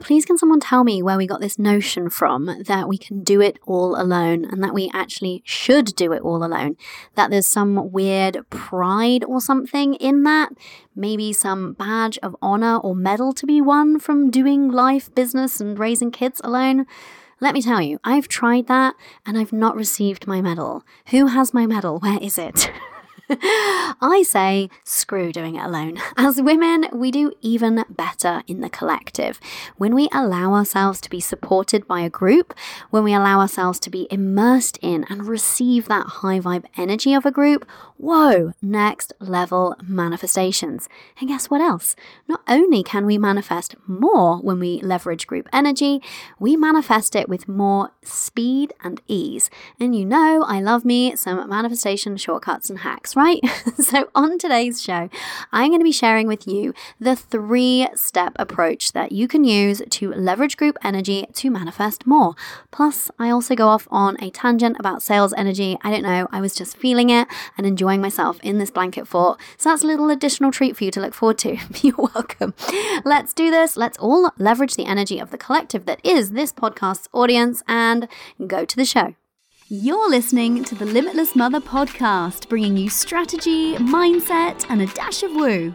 Please can someone tell me where we got this notion from that we can do it all alone and that we actually should do it all alone? That there's some weird pride or something in that? Maybe some badge of honor or medal to be won from doing life, business, and raising kids alone? Let me tell you, I've tried that and I've not received my medal. Who has my medal? Where is it? I say screw doing it alone. As women, we do even better in the collective. When we allow ourselves to be supported by a group, when we allow ourselves to be immersed in and receive that high vibe energy of a group, whoa, next level manifestations. And guess what else? Not only can we manifest more when we leverage group energy, we manifest it with more speed and ease. And you know, I love me some manifestation shortcuts and hacks right? so, on today's show, I'm going to be sharing with you the three step approach that you can use to leverage group energy to manifest more. Plus, I also go off on a tangent about sales energy. I don't know, I was just feeling it and enjoying myself in this blanket fort. So, that's a little additional treat for you to look forward to. You're welcome. Let's do this. Let's all leverage the energy of the collective that is this podcast's audience and go to the show. You're listening to the Limitless Mother podcast, bringing you strategy, mindset, and a dash of woo.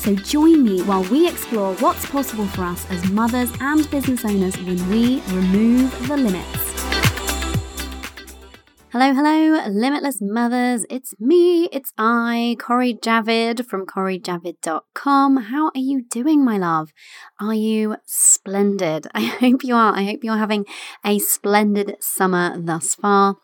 So join me while we explore what's possible for us as mothers and business owners when we remove the limits. Hello, hello, limitless mothers. It's me, it's I, Cori Javid from CoriJavid.com. How are you doing, my love? Are you splendid? I hope you are. I hope you're having a splendid summer thus far.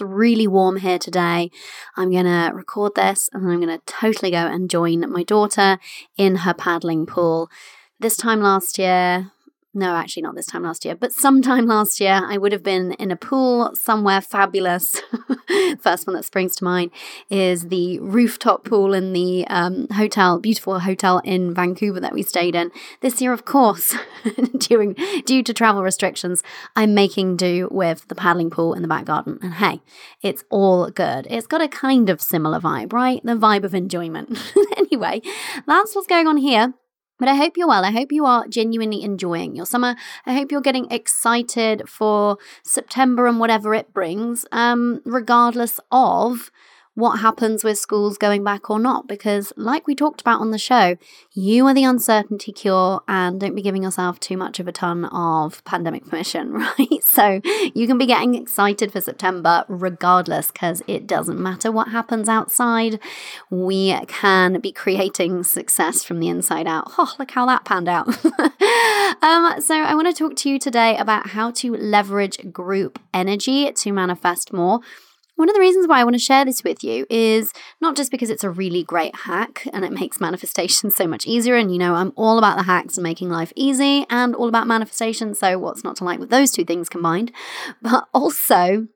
It's really warm here today. I'm going to record this and I'm going to totally go and join my daughter in her paddling pool. This time last year, no, actually, not this time last year, but sometime last year, I would have been in a pool somewhere fabulous. First one that springs to mind is the rooftop pool in the um, hotel, beautiful hotel in Vancouver that we stayed in. This year, of course, during due to travel restrictions, I'm making do with the paddling pool in the back garden. And hey, it's all good. It's got a kind of similar vibe, right? The vibe of enjoyment. anyway, that's what's going on here. But I hope you're well. I hope you are genuinely enjoying your summer. I hope you're getting excited for September and whatever it brings, um, regardless of what happens with schools going back or not. Because, like we talked about on the show, you are the uncertainty cure and don't be giving yourself too much of a ton of pandemic permission, right? So, you can be getting excited for September regardless, because it doesn't matter what happens outside. We can be creating success from the inside out. Oh, look how that panned out. um, so, I want to talk to you today about how to leverage group energy to manifest more. One of the reasons why I want to share this with you is not just because it's a really great hack and it makes manifestation so much easier. And you know, I'm all about the hacks and making life easy and all about manifestation. So, what's not to like with those two things combined? But also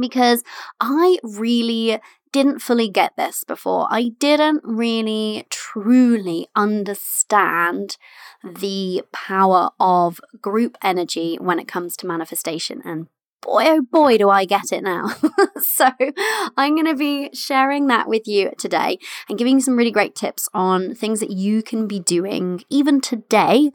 because I really didn't fully get this before. I didn't really truly understand the power of group energy when it comes to manifestation and boy, oh boy, do I get it now. so, I'm going to be sharing that with you today and giving you some really great tips on things that you can be doing even today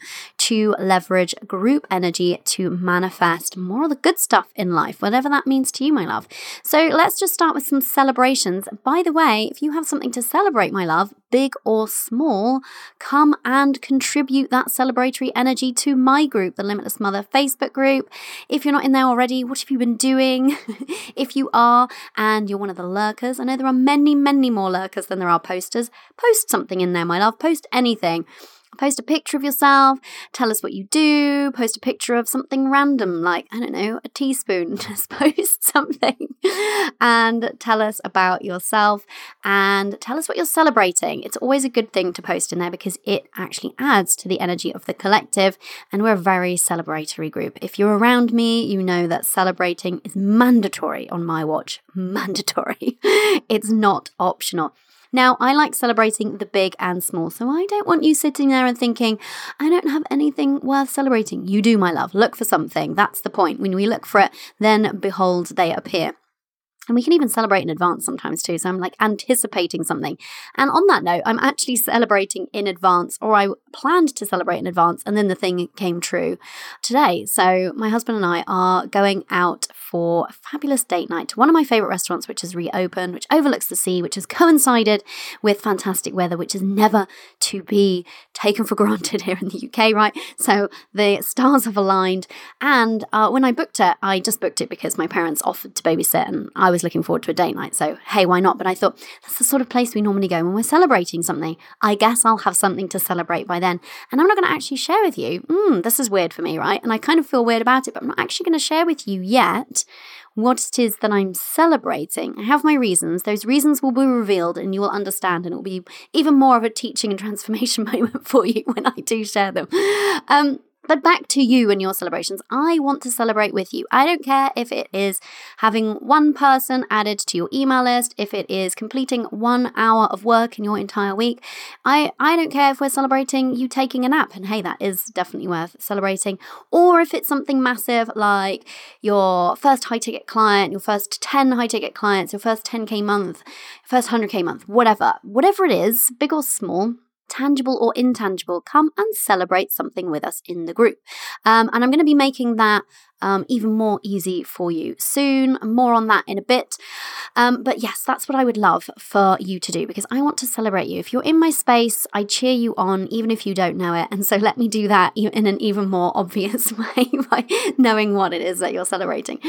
to leverage group energy to manifest more of the good stuff in life, whatever that means to you, my love. So, let's just start with some celebrations. By the way, if you have something to celebrate, my love, big or small, come and contribute that celebratory energy to my group, the Limitless Mother Facebook group. If you're not in there already, what have you been doing? if you are and you're one of the lurkers, I know there are many, many more lurkers than there are posters. Post something in there, my love. Post anything. Post a picture of yourself, tell us what you do, post a picture of something random, like, I don't know, a teaspoon. Just post something and tell us about yourself and tell us what you're celebrating. It's always a good thing to post in there because it actually adds to the energy of the collective. And we're a very celebratory group. If you're around me, you know that celebrating is mandatory on my watch. Mandatory. it's not optional. Now, I like celebrating the big and small, so I don't want you sitting there and thinking, I don't have anything worth celebrating. You do, my love. Look for something. That's the point. When we look for it, then behold, they appear. And we can even celebrate in advance sometimes too. So I'm like anticipating something. And on that note, I'm actually celebrating in advance, or I planned to celebrate in advance, and then the thing came true today. So my husband and I are going out for a fabulous date night to one of my favorite restaurants, which has reopened, which overlooks the sea, which has coincided with fantastic weather, which is never to be taken for granted here in the UK, right? So the stars have aligned. And uh, when I booked it, I just booked it because my parents offered to babysit and I was looking forward to a date night. So, hey, why not? But I thought that's the sort of place we normally go when we're celebrating something. I guess I'll have something to celebrate by then. And I'm not going to actually share with you. Mm, this is weird for me, right? And I kind of feel weird about it, but I'm not actually going to share with you yet what it is that I'm celebrating. I have my reasons. Those reasons will be revealed and you will understand, and it will be even more of a teaching and transformation moment for you when I do share them. Um, but back to you and your celebrations. I want to celebrate with you. I don't care if it is having one person added to your email list, if it is completing one hour of work in your entire week. I, I don't care if we're celebrating you taking a nap, and hey, that is definitely worth celebrating. Or if it's something massive like your first high ticket client, your first 10 high ticket clients, your first 10K month, first 100K month, whatever. Whatever it is, big or small, tangible or intangible, come and celebrate something with us in the group. Um, and I'm going to be making that um, even more easy for you soon. More on that in a bit. Um, but yes, that's what I would love for you to do because I want to celebrate you. If you're in my space, I cheer you on, even if you don't know it. And so let me do that in an even more obvious way by knowing what it is that you're celebrating.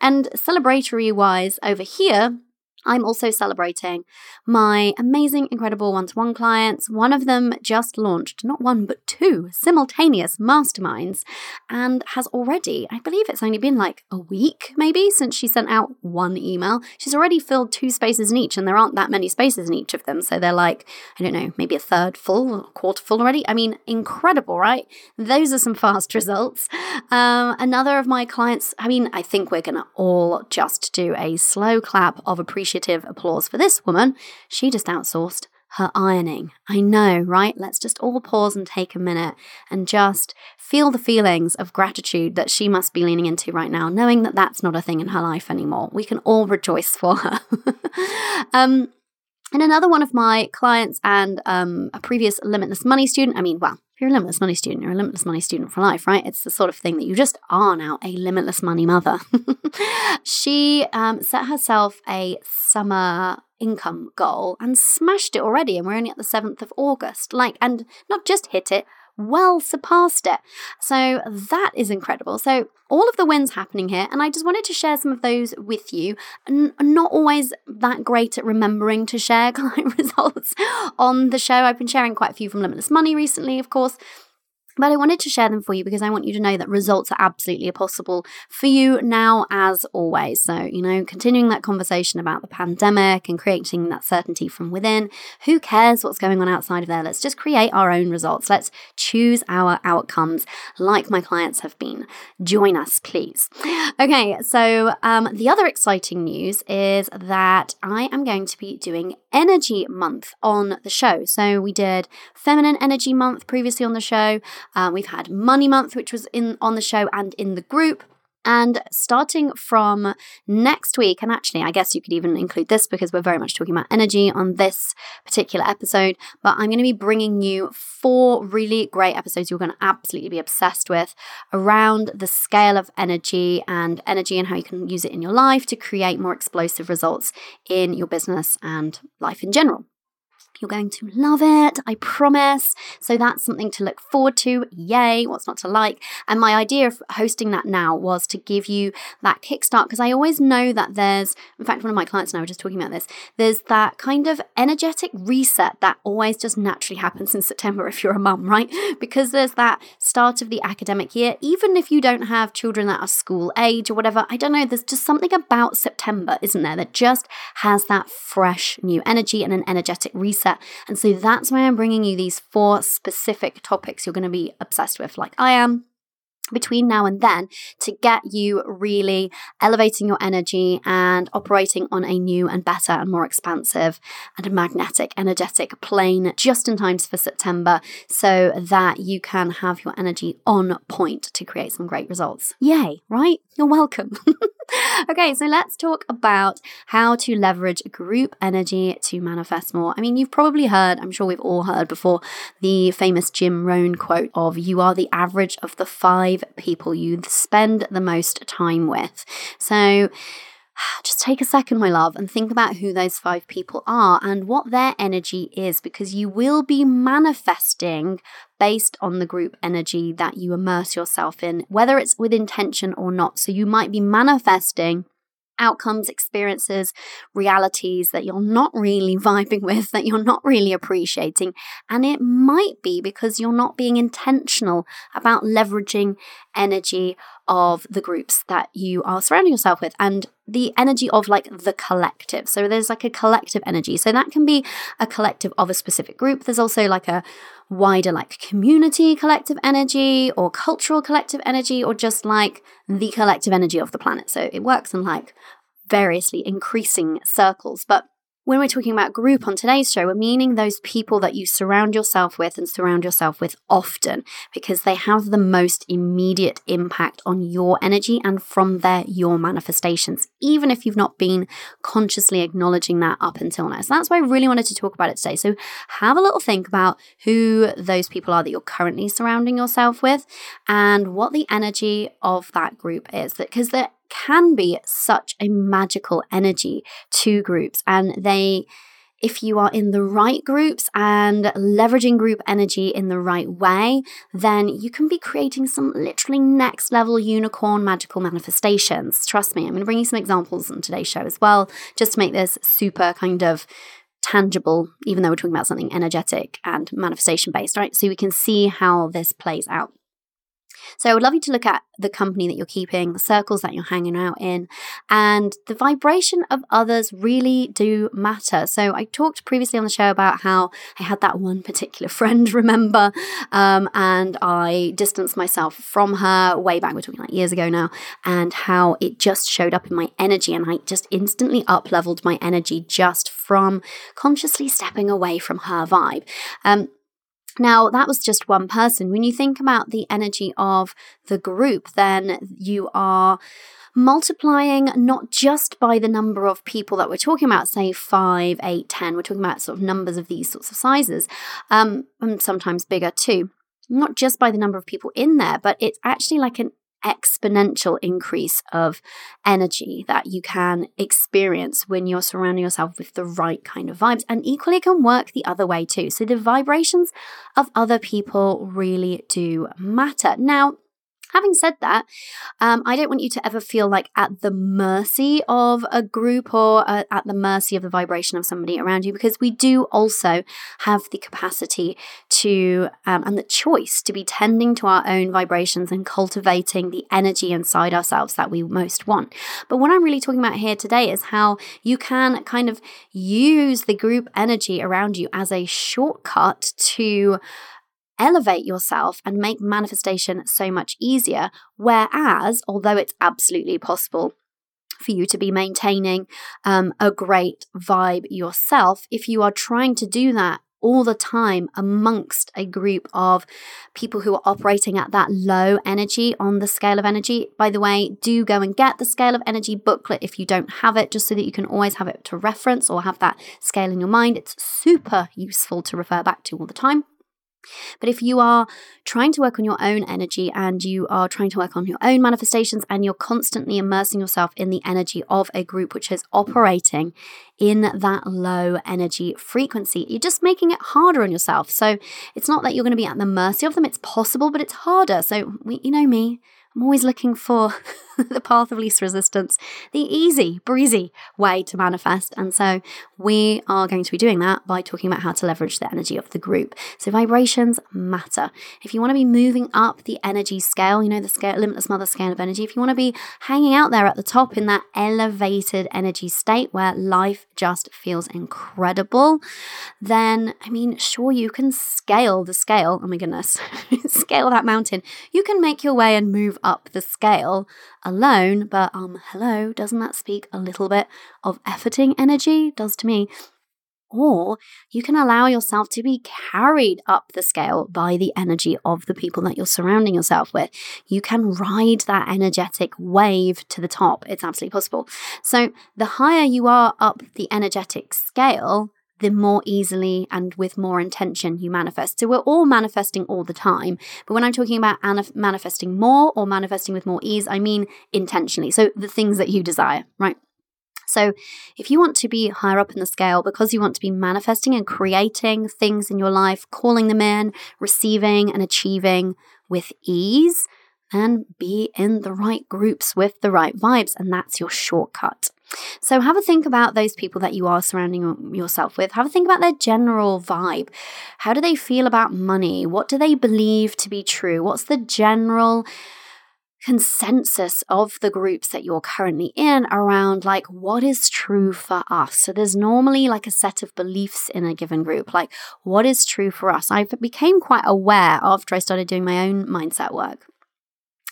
And celebratory wise, over here, I'm also celebrating my amazing, incredible one to one clients. One of them just launched, not one, but two simultaneous masterminds and has already, I believe it's only been like a week maybe since she sent out one email. She's already filled two spaces in each, and there aren't that many spaces in each of them. So they're like, I don't know, maybe a third full, a quarter full already. I mean, incredible, right? Those are some fast results. Um, another of my clients, I mean, I think we're going to all just do a slow clap of appreciation appreciative applause for this woman. She just outsourced her ironing. I know, right? Let's just all pause and take a minute and just feel the feelings of gratitude that she must be leaning into right now, knowing that that's not a thing in her life anymore. We can all rejoice for her. um, and another one of my clients and um, a previous Limitless Money student, I mean, well, you're a limitless money student, you're a limitless money student for life, right? It's the sort of thing that you just are now a limitless money mother. she um, set herself a summer income goal and smashed it already, and we're only at the 7th of August. Like, and not just hit it, well surpassed it. So that is incredible. So all of the wins happening here, and I just wanted to share some of those with you. Not always that great at remembering to share client results on the show. I've been sharing quite a few from Limitless Money recently, of course. But I wanted to share them for you because I want you to know that results are absolutely possible for you now as always. So, you know, continuing that conversation about the pandemic and creating that certainty from within. Who cares what's going on outside of there? Let's just create our own results. Let's choose our outcomes like my clients have been. Join us, please. Okay, so um, the other exciting news is that I am going to be doing Energy Month on the show. So we did Feminine Energy Month previously on the show. Uh, we've had Money Month, which was in on the show and in the group. And starting from next week, and actually, I guess you could even include this because we're very much talking about energy on this particular episode. But I'm going to be bringing you four really great episodes you're going to absolutely be obsessed with around the scale of energy and energy and how you can use it in your life to create more explosive results in your business and life in general. You're going to love it, I promise. So that's something to look forward to. Yay, what's not to like? And my idea of hosting that now was to give you that kickstart because I always know that there's, in fact, one of my clients and I were just talking about this, there's that kind of energetic reset that always just naturally happens in September if you're a mum, right? Because there's that start of the academic year. Even if you don't have children that are school age or whatever, I don't know, there's just something about September, isn't there, that just has that fresh new energy and an energetic reset and so that's why I'm bringing you these four specific topics you're going to be obsessed with, like I am, between now and then to get you really elevating your energy and operating on a new and better and more expansive and magnetic, energetic plane just in time for September so that you can have your energy on point to create some great results. Yay, right? You're welcome. okay, so let's talk about how to leverage group energy to manifest more. I mean, you've probably heard, I'm sure we've all heard before, the famous Jim Rohn quote of you are the average of the five people you spend the most time with. So, just take a second, my love, and think about who those five people are and what their energy is, because you will be manifesting based on the group energy that you immerse yourself in, whether it's with intention or not. So you might be manifesting outcomes, experiences, realities that you're not really vibing with, that you're not really appreciating. And it might be because you're not being intentional about leveraging energy of the groups that you are surrounding yourself with and the energy of like the collective. So there's like a collective energy. So that can be a collective of a specific group. There's also like a wider like community collective energy or cultural collective energy or just like the collective energy of the planet. So it works in like variously increasing circles. But when we're talking about group on today's show, we're meaning those people that you surround yourself with and surround yourself with often because they have the most immediate impact on your energy and from there, your manifestations, even if you've not been consciously acknowledging that up until now. So that's why I really wanted to talk about it today. So have a little think about who those people are that you're currently surrounding yourself with and what the energy of that group is. Because they're can be such a magical energy to groups and they if you are in the right groups and leveraging group energy in the right way, then you can be creating some literally next level unicorn magical manifestations. Trust me, I'm going to bring you some examples on today's show as well, just to make this super kind of tangible, even though we're talking about something energetic and manifestation based, right? So we can see how this plays out. So I would love you to look at the company that you're keeping, the circles that you're hanging out in, and the vibration of others really do matter. So I talked previously on the show about how I had that one particular friend, remember, um, and I distanced myself from her way back, we're talking like years ago now, and how it just showed up in my energy and I just instantly up leveled my energy just from consciously stepping away from her vibe. Um, now, that was just one person. When you think about the energy of the group, then you are multiplying not just by the number of people that we're talking about, say five, eight, ten. We're talking about sort of numbers of these sorts of sizes, um, and sometimes bigger too. Not just by the number of people in there, but it's actually like an exponential increase of energy that you can experience when you're surrounding yourself with the right kind of vibes. And equally, it can work the other way too. So, the vibrations of other people really do matter. Now, Having said that, um, I don't want you to ever feel like at the mercy of a group or uh, at the mercy of the vibration of somebody around you, because we do also have the capacity to um, and the choice to be tending to our own vibrations and cultivating the energy inside ourselves that we most want. But what I'm really talking about here today is how you can kind of use the group energy around you as a shortcut to elevate yourself and make manifestation so much easier. Whereas, although it's absolutely possible for you to be maintaining um, a great vibe yourself, if you are trying to do that all the time amongst a group of people who are operating at that low energy on the scale of energy. By the way, do go and get the scale of energy booklet if you don't have it, just so that you can always have it to reference or have that scale in your mind. It's super useful to refer back to all the time. But if you are trying to work on your own energy and you are trying to work on your own manifestations and you're constantly immersing yourself in the energy of a group which is operating in that low energy frequency, you're just making it harder on yourself. So it's not that you're going to be at the mercy of them, it's possible, but it's harder. So, we, you know me, I'm always looking for the path of least resistance, the easy, breezy way to manifest. And so we are going to be doing that by talking about how to leverage the energy of the group. So vibrations matter. If you want to be moving up the energy scale, you know, the scale, limitless mother scale of energy, if you want to be hanging out there at the top in that elevated energy state where life just feels incredible, then I mean, sure, you can scale the scale. Oh my goodness, scale that mountain. You can make your way and move up the scale alone, but um, hello, doesn't that speak a little bit of efforting energy? Does to me. Or you can allow yourself to be carried up the scale by the energy of the people that you're surrounding yourself with. You can ride that energetic wave to the top. It's absolutely possible. So, the higher you are up the energetic scale, the more easily and with more intention you manifest. So we're all manifesting all the time. But when I'm talking about manifesting more or manifesting with more ease, I mean intentionally. So the things that you desire, right? So, if you want to be higher up in the scale because you want to be manifesting and creating things in your life, calling them in, receiving and achieving with ease, then be in the right groups with the right vibes. And that's your shortcut. So have a think about those people that you are surrounding yourself with. Have a think about their general vibe. How do they feel about money? What do they believe to be true? What's the general consensus of the groups that you're currently in around like what is true for us. So there's normally like a set of beliefs in a given group, like what is true for us. I became quite aware after I started doing my own mindset work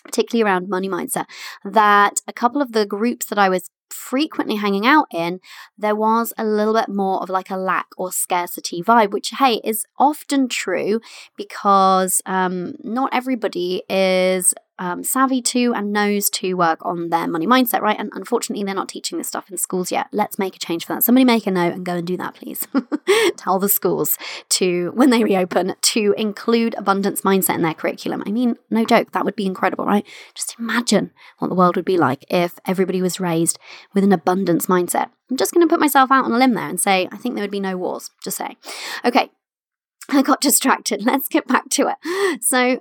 particularly around money mindset, that a couple of the groups that I was frequently hanging out in, there was a little bit more of like a lack or scarcity vibe, which, hey, is often true because um, not everybody is um, savvy to and knows to work on their money mindset, right? And unfortunately, they're not teaching this stuff in schools yet. Let's make a change for that. Somebody make a note and go and do that, please. Tell the schools to, when they reopen, to include abundance mindset in their curriculum. I mean, no joke, that would be incredible, right? Just imagine what the world would be like if everybody was raised with an abundance mindset. I'm just going to put myself out on a limb there and say, I think there would be no wars. Just say. Okay, I got distracted. Let's get back to it. So,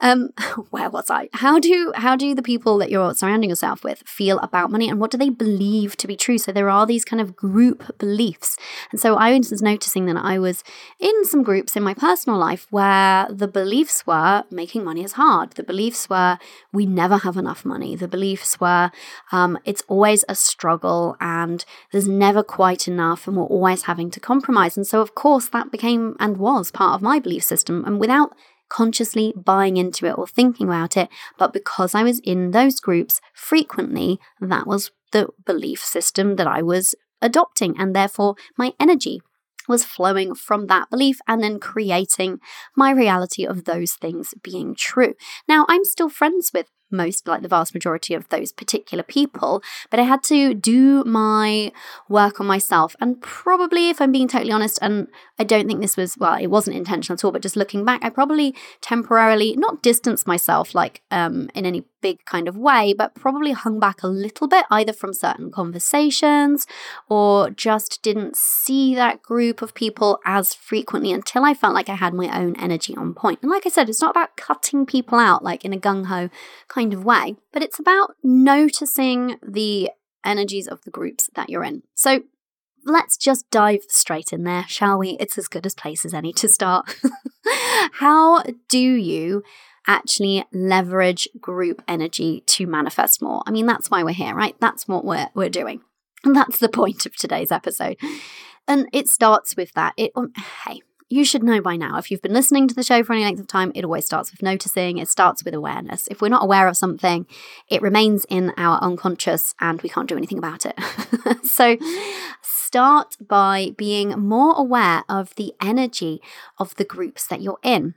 um, where was I? How do how do the people that you're surrounding yourself with feel about money, and what do they believe to be true? So there are these kind of group beliefs, and so I was noticing that I was in some groups in my personal life where the beliefs were making money is hard. The beliefs were we never have enough money. The beliefs were um, it's always a struggle and there's never quite enough, and we're always having to compromise. And so of course that became and was part of my belief system, and without consciously buying into it or thinking about it, but because I was in those groups frequently, that was the belief system that I was adopting, and therefore my energy was flowing from that belief and then creating my reality of those things being true. Now, I'm still friends with most, like the vast majority of those particular people. But I had to do my work on myself. And probably, if I'm being totally honest, and I don't think this was, well, it wasn't intentional at all, but just looking back, I probably temporarily not distanced myself like um, in any big kind of way, but probably hung back a little bit, either from certain conversations or just didn't see that group of people as frequently until I felt like I had my own energy on point. And like I said, it's not about cutting people out like in a gung ho kind of way, but it's about noticing the energies of the groups that you're in. So let's just dive straight in there, shall we? It's as good as place as any to start. How do you actually leverage group energy to manifest more? I mean, that's why we're here, right? That's what we're we're doing. And that's the point of today's episode. And it starts with that. It um, hey, you should know by now. If you've been listening to the show for any length of time, it always starts with noticing, it starts with awareness. If we're not aware of something, it remains in our unconscious and we can't do anything about it. so, start by being more aware of the energy of the groups that you're in.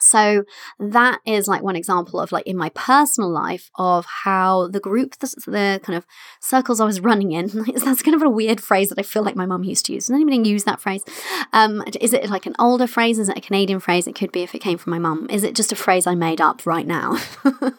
So that is like one example of like in my personal life of how the group, the, the kind of circles I was running in. That's kind of a weird phrase that I feel like my mum used to use. Does anybody use that phrase? Um, is it like an older phrase? Is it a Canadian phrase? It could be if it came from my mum. Is it just a phrase I made up right now?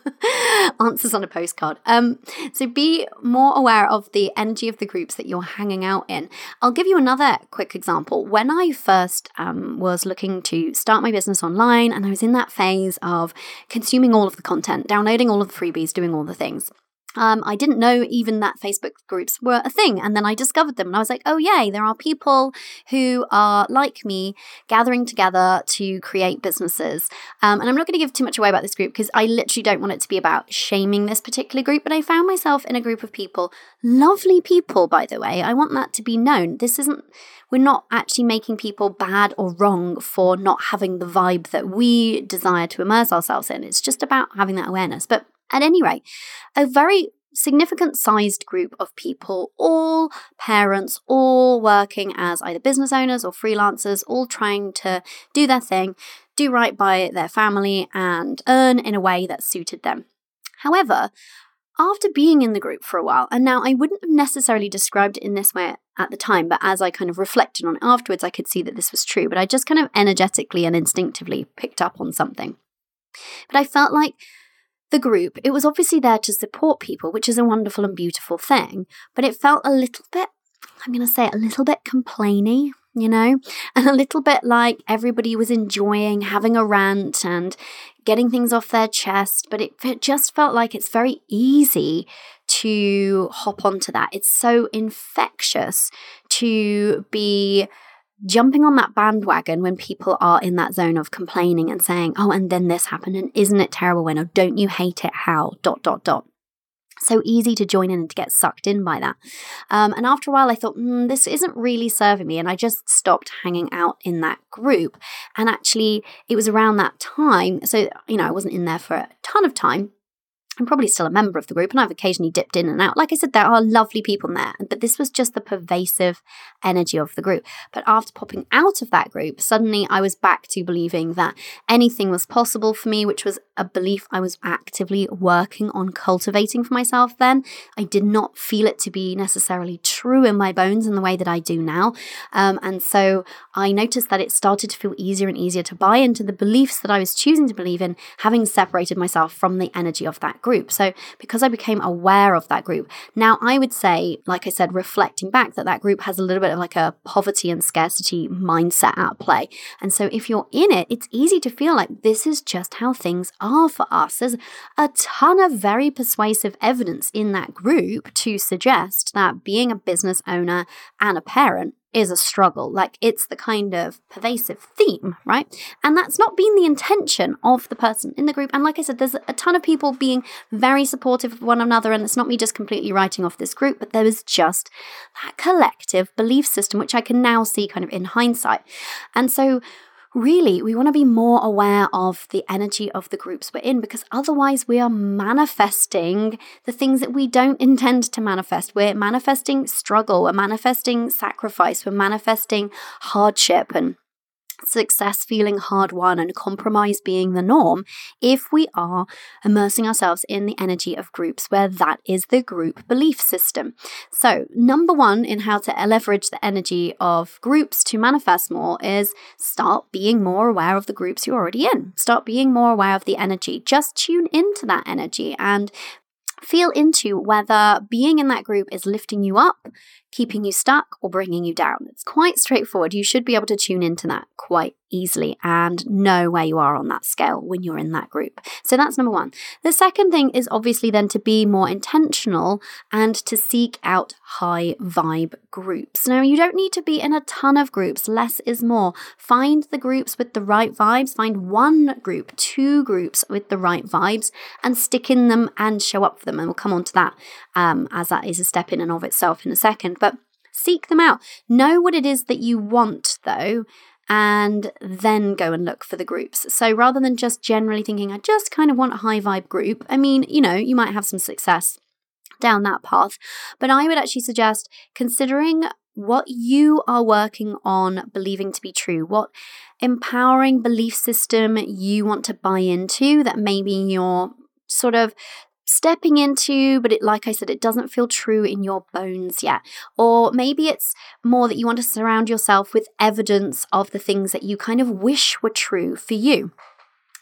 Answers on a postcard. Um, so be more aware of the energy of the groups that you're hanging out in. I'll give you another quick example. When I first um, was looking to start my business online and I was in that phase of consuming all of the content, downloading all of the freebies, doing all the things. Um, I didn't know even that Facebook groups were a thing. And then I discovered them and I was like, oh, yay, there are people who are like me gathering together to create businesses. Um, and I'm not going to give too much away about this group because I literally don't want it to be about shaming this particular group. But I found myself in a group of people, lovely people, by the way. I want that to be known. This isn't, we're not actually making people bad or wrong for not having the vibe that we desire to immerse ourselves in. It's just about having that awareness. But at any rate, a very significant sized group of people, all parents, all working as either business owners or freelancers, all trying to do their thing, do right by their family, and earn in a way that suited them. However, after being in the group for a while, and now I wouldn't have necessarily described it in this way at the time, but as I kind of reflected on it afterwards, I could see that this was true. But I just kind of energetically and instinctively picked up on something. But I felt like the group, it was obviously there to support people, which is a wonderful and beautiful thing, but it felt a little bit, I'm going to say, a little bit complainy, you know, and a little bit like everybody was enjoying having a rant and getting things off their chest, but it, it just felt like it's very easy to hop onto that. It's so infectious to be jumping on that bandwagon when people are in that zone of complaining and saying, oh, and then this happened, and isn't it terrible when, or don't you hate it how, dot, dot, dot. So easy to join in and to get sucked in by that. Um, and after a while, I thought, mm, this isn't really serving me. And I just stopped hanging out in that group. And actually, it was around that time. So, you know, I wasn't in there for a ton of time, I'm probably still a member of the group and I've occasionally dipped in and out. Like I said, there are lovely people in there, but this was just the pervasive energy of the group. But after popping out of that group, suddenly I was back to believing that anything was possible for me, which was a belief I was actively working on cultivating for myself then. I did not feel it to be necessarily true in my bones in the way that I do now. Um, and so I noticed that it started to feel easier and easier to buy into the beliefs that I was choosing to believe in, having separated myself from the energy of that group group. So because I became aware of that group, now I would say, like I said, reflecting back, that that group has a little bit of like a poverty and scarcity mindset at play. And so if you're in it, it's easy to feel like this is just how things are for us. There's a ton of very persuasive evidence in that group to suggest that being a business owner and a parent is a struggle. Like it's the kind of pervasive theme, right? And that's not been the intention of the person in the group. And like I said, there's a ton of people being very supportive of one another. And it's not me just completely writing off this group, but there was just that collective belief system, which I can now see kind of in hindsight. And so really, we want to be more aware of the energy of the groups we're in because otherwise we are manifesting the things that we don't intend to manifest. We're manifesting struggle, we're manifesting sacrifice, we're manifesting hardship and success feeling hard won and compromise being the norm if we are immersing ourselves in the energy of groups where that is the group belief system. So, number one in how to leverage the energy of groups to manifest more is start being more aware of the groups you're already in. Start being more aware of the energy. Just tune into that energy and feel into whether being in that group is lifting you up, keeping you stuck, or bringing you down. It's quite straightforward. You should be able to tune into that quite easily and know where you are on that scale when you're in that group. So that's number one. The second thing is obviously then to be more intentional and to seek out high vibe groups. Now, you don't need to be in a ton of groups, less is more. Find the groups with the right vibes, find one group, two groups with the right vibes, and stick in them and show up for them. And we'll come on to that um, as that is a step in and of itself in a second. But seek them out. Know what it is that you want, though, and then go and look for the groups. So rather than just generally thinking, I just kind of want a high vibe group, I mean, you know, you might have some success down that path, but I would actually suggest considering what you are working on believing to be true, what empowering belief system you want to buy into that maybe you're sort of stepping into, but it, like I said, it doesn't feel true in your bones yet. Or maybe it's more that you want to surround yourself with evidence of the things that you kind of wish were true for you.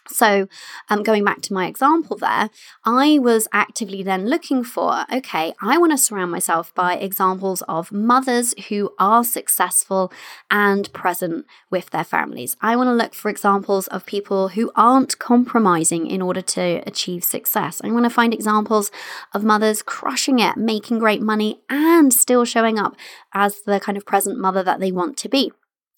So, um, going back to my example there, I was actively then looking for okay, I want to surround myself by examples of mothers who are successful and present with their families. I want to look for examples of people who aren't compromising in order to achieve success. I want to find examples of mothers crushing it, making great money, and still showing up as the kind of present mother that they want to be.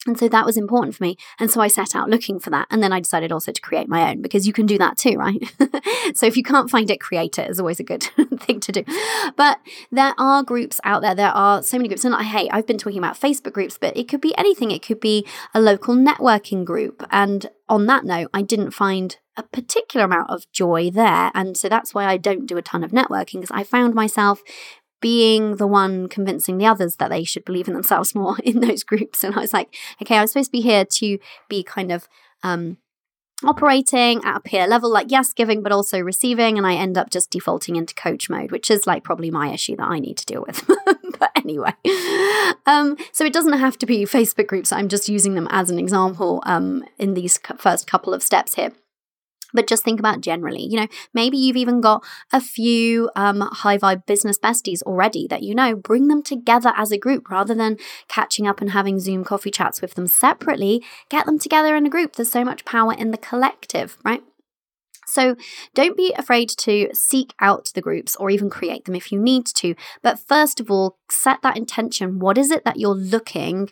And so that was important for me. And so I set out looking for that. And then I decided also to create my own because you can do that too, right? so if you can't find it, create it is always a good thing to do. But there are groups out there. There are so many groups. And I, hey, I've been talking about Facebook groups, but it could be anything. It could be a local networking group. And on that note, I didn't find a particular amount of joy there. And so that's why I don't do a ton of networking because I found myself being the one convincing the others that they should believe in themselves more in those groups. And I was like, okay, I was supposed to be here to be kind of um, operating at a peer level, like yes, giving, but also receiving. And I end up just defaulting into coach mode, which is like probably my issue that I need to deal with. but anyway, um, so it doesn't have to be Facebook groups. I'm just using them as an example um, in these first couple of steps here but just think about generally. You know, maybe you've even got a few um, high vibe business besties already that you know. Bring them together as a group rather than catching up and having Zoom coffee chats with them separately. Get them together in a group. There's so much power in the collective, right? So don't be afraid to seek out the groups or even create them if you need to. But first of all, set that intention. What is it that you're looking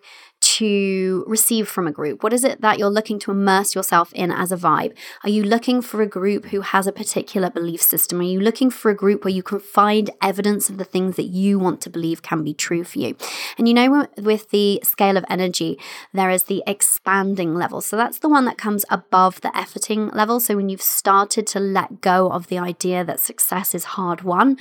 to receive from a group? What is it that you're looking to immerse yourself in as a vibe? Are you looking for a group who has a particular belief system? Are you looking for a group where you can find evidence of the things that you want to believe can be true for you? And you know, with the scale of energy, there is the expanding level. So that's the one that comes above the efforting level. So when you've started to let go of the idea that success is hard won,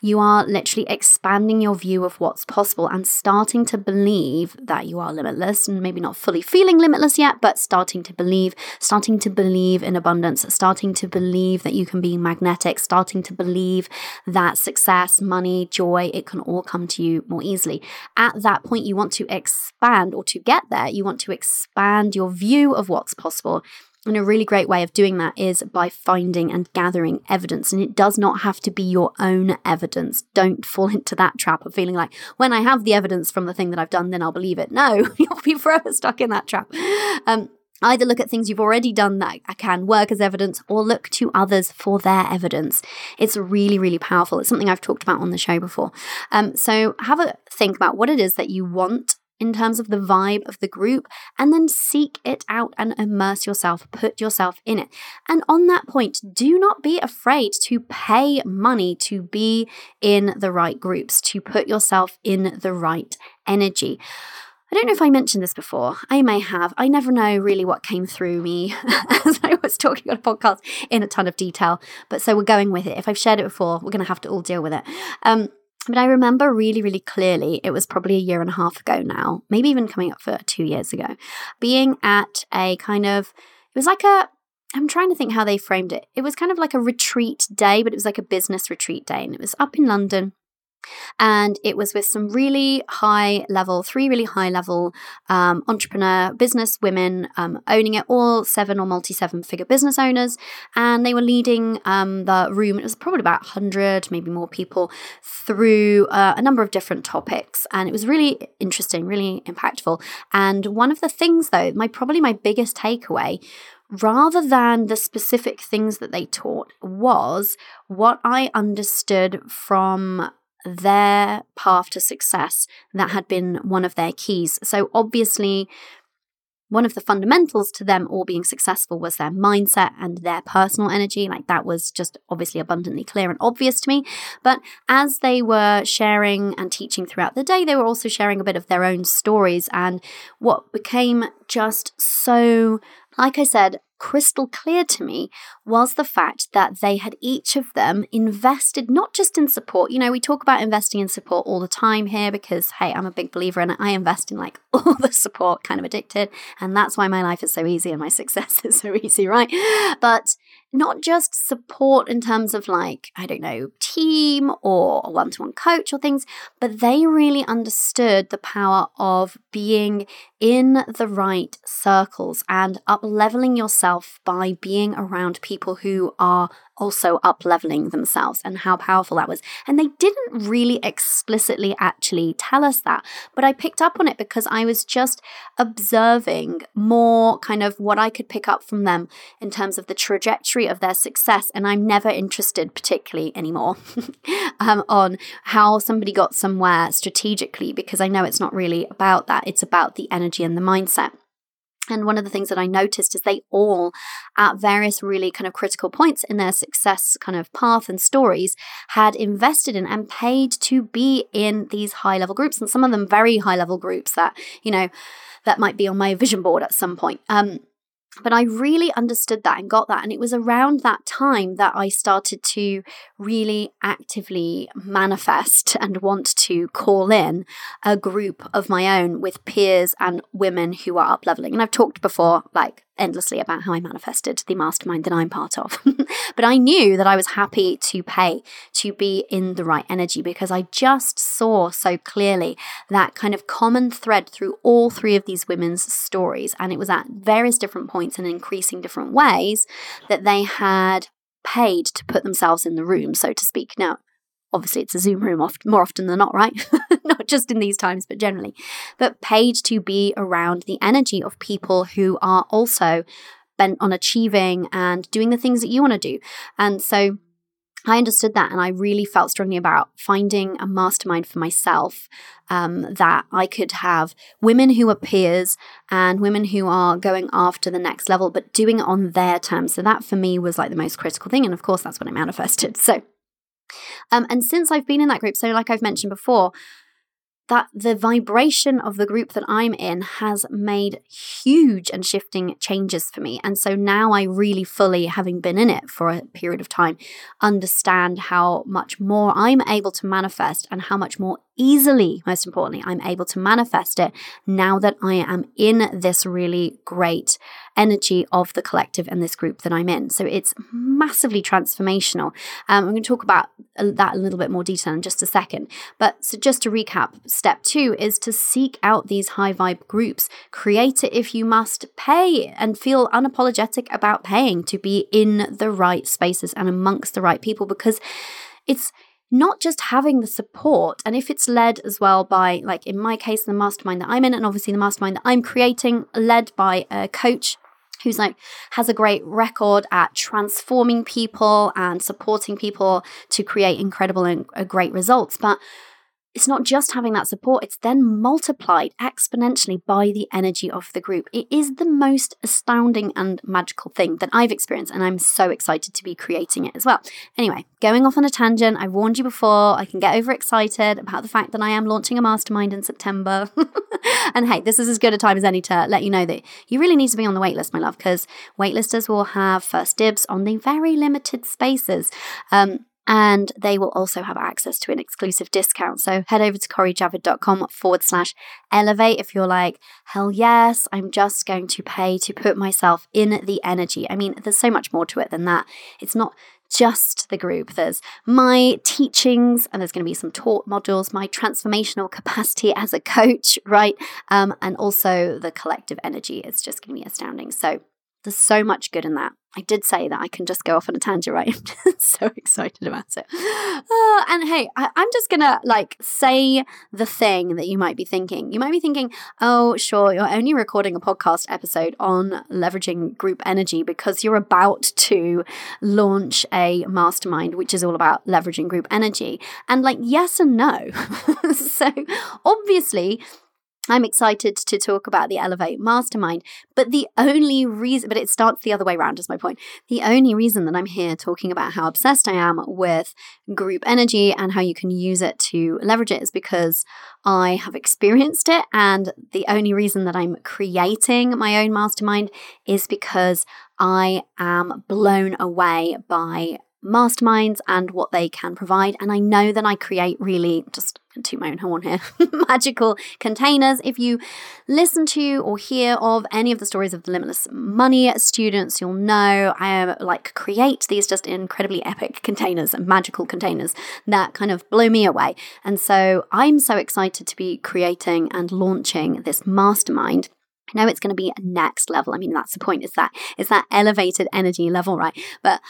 you are literally expanding your view of what's possible and starting to believe that you are limitless and maybe not fully feeling limitless yet, but starting to believe, starting to believe in abundance, starting to believe that you can be magnetic, starting to believe that success, money, joy, it can all come to you more easily. At that point, you want to expand, or to get there, you want to expand your view of what's possible and a really great way of doing that is by finding and gathering evidence. And it does not have to be your own evidence. Don't fall into that trap of feeling like, when I have the evidence from the thing that I've done, then I'll believe it. No, you'll be forever stuck in that trap. Um, Either look at things you've already done that can work as evidence or look to others for their evidence. It's really, really powerful. It's something I've talked about on the show before. Um, so have a think about what it is that you want in terms of the vibe of the group, and then seek it out and immerse yourself, put yourself in it. And on that point, do not be afraid to pay money to be in the right groups, to put yourself in the right energy. I don't know if I mentioned this before. I may have. I never know really what came through me as I was talking on a podcast in a ton of detail. But so we're going with it. If I've shared it before, we're going to have to all deal with it. Um, but I remember really, really clearly, it was probably a year and a half ago now, maybe even coming up for two years ago, being at a kind of, it was like a, I'm trying to think how they framed it. It was kind of like a retreat day, but it was like a business retreat day. And it was up in London. And it was with some really high level, three really high level um, entrepreneur business women um, owning it, all seven or multi seven figure business owners. And they were leading um, the room, it was probably about 100, maybe more people, through uh, a number of different topics. And it was really interesting, really impactful. And one of the things, though, my probably my biggest takeaway rather than the specific things that they taught was what I understood from their path to success that had been one of their keys. So, obviously, one of the fundamentals to them all being successful was their mindset and their personal energy. Like that was just obviously abundantly clear and obvious to me. But as they were sharing and teaching throughout the day, they were also sharing a bit of their own stories. And what became just so like I said, crystal clear to me was the fact that they had each of them invested not just in support. You know, we talk about investing in support all the time here because, hey, I'm a big believer and. I invest in like all the support, kind of addicted. And that's why my life is so easy and my success is so easy, right? But not just support in terms of like, I don't know, team or a one to one coach or things, but they really understood the power of being in the right circles and up leveling yourself by being around people who are also up leveling themselves and how powerful that was. And they didn't really explicitly actually tell us that, but I picked up on it because I was just observing more kind of what I could pick up from them in terms of the trajectory of their success. And I'm never interested, particularly anymore, um, on how somebody got somewhere strategically because I know it's not really about that. It's about the energy and the mindset. And one of the things that I noticed is they all, at various really kind of critical points in their success kind of path and stories, had invested in and paid to be in these high level groups. And some of them very high level groups that, you know, that might be on my vision board at some point. Um, but I really understood that and got that. And it was around that time that I started to really actively manifest and want to call in a group of my own with peers and women who are up leveling. And I've talked before, like endlessly about how I manifested the mastermind that I'm part of. but I knew that I was happy to pay to be in the right energy because I just saw so clearly that kind of common thread through all three of these women's stories. And it was at various different points and increasing different ways that they had paid to put themselves in the room, so to speak. Now, obviously it's a Zoom room oft, more often than not, right? not just in these times, but generally. But paid to be around the energy of people who are also bent on achieving and doing the things that you want to do. And so I understood that and I really felt strongly about finding a mastermind for myself um, that I could have women who are peers and women who are going after the next level, but doing it on their terms. So that for me was like the most critical thing. And of course, that's what I manifested. So um, and since I've been in that group, so like I've mentioned before, that the vibration of the group that I'm in has made huge and shifting changes for me. And so now I really fully, having been in it for a period of time, understand how much more I'm able to manifest and how much more easily, most importantly, I'm able to manifest it now that I am in this really great energy of the collective and this group that I'm in. So it's massively transformational. Um, I'm going to talk about that a little bit more detail in just a second. But so just to recap, step two is to seek out these high vibe groups, create it if you must, pay and feel unapologetic about paying to be in the right spaces and amongst the right people because it's not just having the support, and if it's led as well by, like in my case, the mastermind that I'm in, and obviously the mastermind that I'm creating, led by a coach who's like has a great record at transforming people and supporting people to create incredible and uh, great results. But it's not just having that support, it's then multiplied exponentially by the energy of the group. It is the most astounding and magical thing that I've experienced, and I'm so excited to be creating it as well. Anyway, going off on a tangent, I warned you before, I can get overexcited about the fact that I am launching a mastermind in September. and hey, this is as good a time as any to let you know that you really need to be on the waitlist, my love, because waitlisters will have first dibs on the very limited spaces. Um, and they will also have access to an exclusive discount. So head over to corijavid.com forward slash elevate if you're like, hell yes, I'm just going to pay to put myself in the energy. I mean, there's so much more to it than that. It's not just the group. There's my teachings, and there's going to be some taught modules, my transformational capacity as a coach, right? Um, and also the collective energy. is just going to be astounding. So there's so much good in that. I did say that I can just go off on a tangent, right? I'm so excited about it. Uh, and hey, I, I'm just gonna like say the thing that you might be thinking. You might be thinking, oh, sure, you're only recording a podcast episode on leveraging group energy because you're about to launch a mastermind, which is all about leveraging group energy. And like, yes and no. so obviously, I'm excited to talk about the Elevate Mastermind, but the only reason, but it starts the other way around, is my point. The only reason that I'm here talking about how obsessed I am with group energy and how you can use it to leverage it is because I have experienced it. And the only reason that I'm creating my own mastermind is because I am blown away by masterminds and what they can provide. And I know that I create really just to my own horn here magical containers. If you listen to or hear of any of the stories of the limitless money students, you'll know I am like create these just incredibly epic containers and magical containers that kind of blow me away. And so I'm so excited to be creating and launching this mastermind. I know it's going to be next level. I mean, that's the point. Is it's that elevated energy level, right? But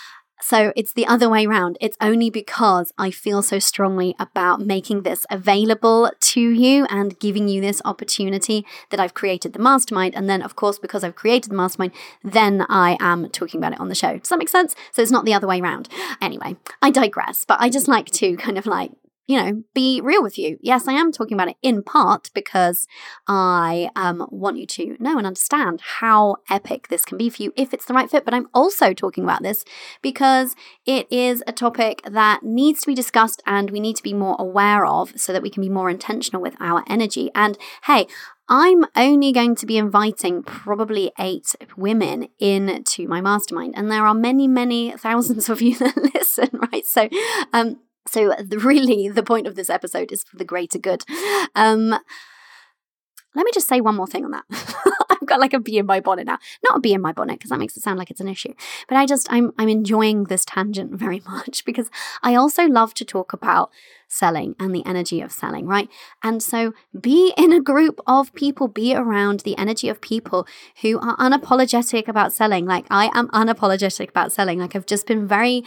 so it's the other way around. It's only because I feel so strongly about making this available to you and giving you this opportunity that I've created the mastermind. And then, of course, because I've created the mastermind, then I am talking about it on the show. Does that make sense? So it's not the other way around. Anyway, I digress, but I just like to kind of like you know, be real with you. Yes, I am talking about it in part because I um, want you to know and understand how epic this can be for you if it's the right fit. But I'm also talking about this because it is a topic that needs to be discussed and we need to be more aware of so that we can be more intentional with our energy. And hey, I'm only going to be inviting probably eight women into my mastermind, and there are many, many thousands of you that listen, right? So, um, so, the, really, the point of this episode is for the greater good. Um, let me just say one more thing on that. I've got like a bee in my bonnet now. Not a bee in my bonnet because that makes it sound like it's an issue. But I just I'm I'm enjoying this tangent very much because I also love to talk about selling and the energy of selling, right? And so be in a group of people, be around the energy of people who are unapologetic about selling. Like I am unapologetic about selling. Like I've just been very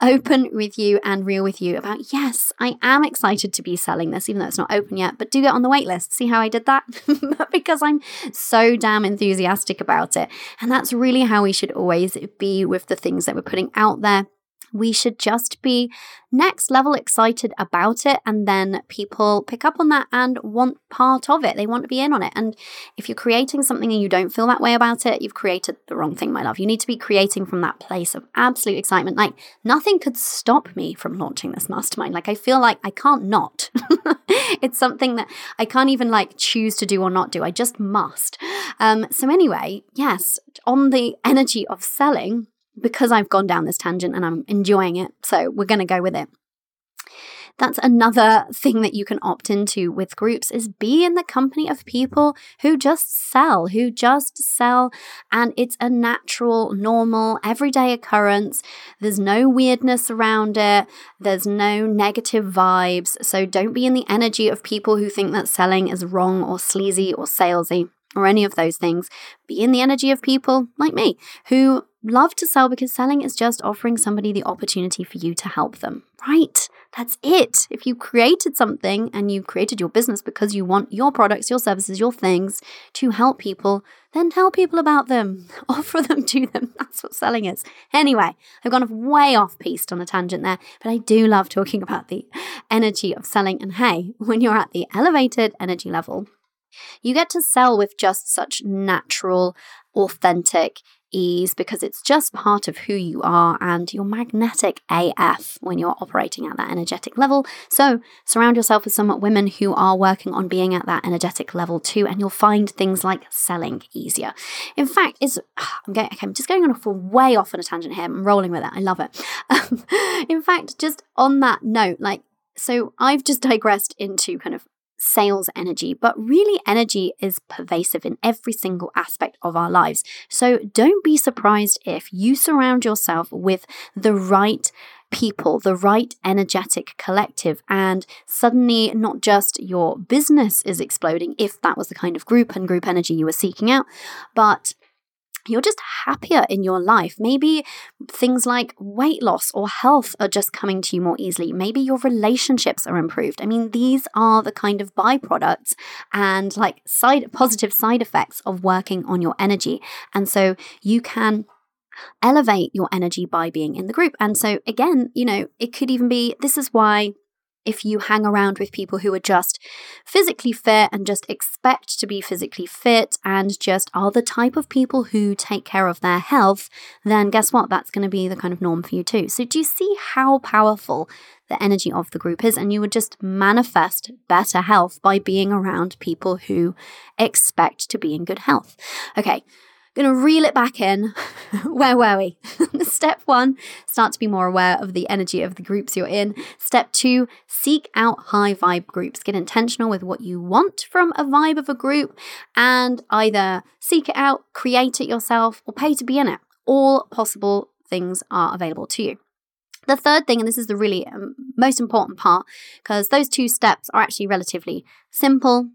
open with you and real with you about yes, I am excited to be selling this, even though it's not open yet, but do get on the waitlist. See how I did that? because I'm so damn enthusiastic about it. And that's really how we should always be with the things that we're putting out there we should just be next level excited about it and then people pick up on that and want part of it. They want to be in on it. And if you're creating something and you don't feel that way about it you've created the wrong thing my love. You need to be creating from that place of absolute excitement. Like nothing could stop me from launching this mastermind. Like i feel like i can't not. It's something that i can't even like choose to do or not do. I just must. Um so anyway yes on the energy of selling because I've gone down this tangent and I'm enjoying it. So we're going to go with it. That's another thing that you can opt into with groups is be in the company of people who just sell, who just sell and it's a natural, normal, everyday occurrence. There's no weirdness around it. There's no negative vibes. So don't be in the energy of people who think that selling is wrong or sleazy or salesy or any of those things. Be in the energy of people like me who love to sell because selling is just offering somebody the opportunity for you to help them, right? That's it. If you created something and you created your business because you want your products, your services, your things to help people, then tell people about them, offer them to them. That's what selling is. Anyway, I've gone way off piste on a tangent there, but I do love talking about the energy of selling. And hey, when you're at the elevated energy level, you get to sell with just such natural, authentic ease because it's just part of who you are and you're magnetic AF when you're operating at that energetic level. So surround yourself with some women who are working on being at that energetic level too, and you'll find things like selling easier. In fact, it's I'm okay, I'm just going on a way off on a tangent here. I'm rolling with it. I love it. in fact, just on that note, like so I've just digressed into kind of sales energy, but really energy is pervasive in every single aspect of our lives. So don't be surprised if you surround yourself with the right people, the right energetic collective, and suddenly not just your business is exploding, if that was the kind of group and group energy you were seeking out, but you're just happier in your life. Maybe things like weight loss or health are just coming to you more easily. Maybe your relationships are improved. I mean, these are the kind of byproducts and like side positive side effects of working on your energy. And so you can elevate your energy by being in the group. And so again, you know, it could even be this is why if you hang around with people who are just physically fit and just expect to be physically fit and just are the type of people who take care of their health, then guess what? That's going to be the kind of norm for you too. So, do you see how powerful the energy of the group is? And you would just manifest better health by being around people who expect to be in good health. Okay, Gonna reel it back in. Where were we? Step one, start to be more aware of the energy of the groups you're in. Step two, seek out high vibe groups. Get intentional with what you want from a vibe of a group and either seek it out, create it yourself, or pay to be in it. All possible things are available to you. The third thing, and this is the really um, most important part, because those two steps are actually relatively simple,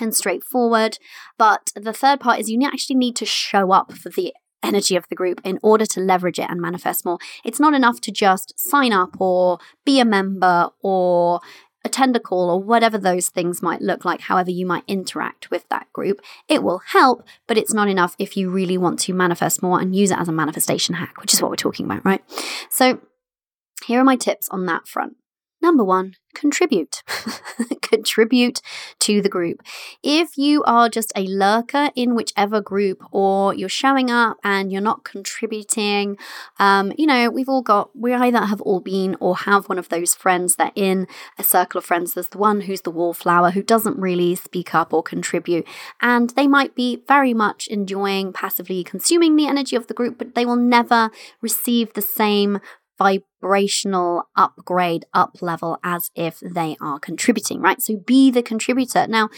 and straightforward. But the third part is you actually need to show up for the energy of the group in order to leverage it and manifest more. It's not enough to just sign up or be a member or attend a call or whatever those things might look like, however you might interact with that group. It will help, but it's not enough if you really want to manifest more and use it as a manifestation hack, which is what we're talking about, right? So, here are my tips on that front. Number one, contribute. contribute to the group. If you are just a lurker in whichever group or you're showing up and you're not contributing, um, you know, we've all got, we either have all been or have one of those friends that in a circle of friends, there's the one who's the wallflower who doesn't really speak up or contribute. And they might be very much enjoying passively consuming the energy of the group, but they will never receive the same vibrational upgrade, up level as if they are contributing, right? So be the contributor. Now,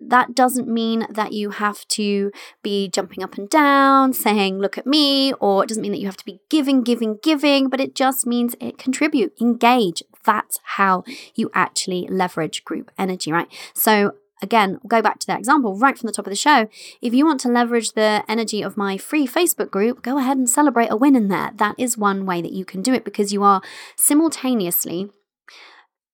that doesn't mean that you have to be jumping up and down saying, look at me, or it doesn't mean that you have to be giving, giving, giving, but it just means it contribute, engage. That's how you actually leverage group energy, right? So again, go back to that example right from the top of the show. If you want to leverage the energy of my free Facebook group, go ahead and celebrate a win in there. That is one way that you can do it because you are simultaneously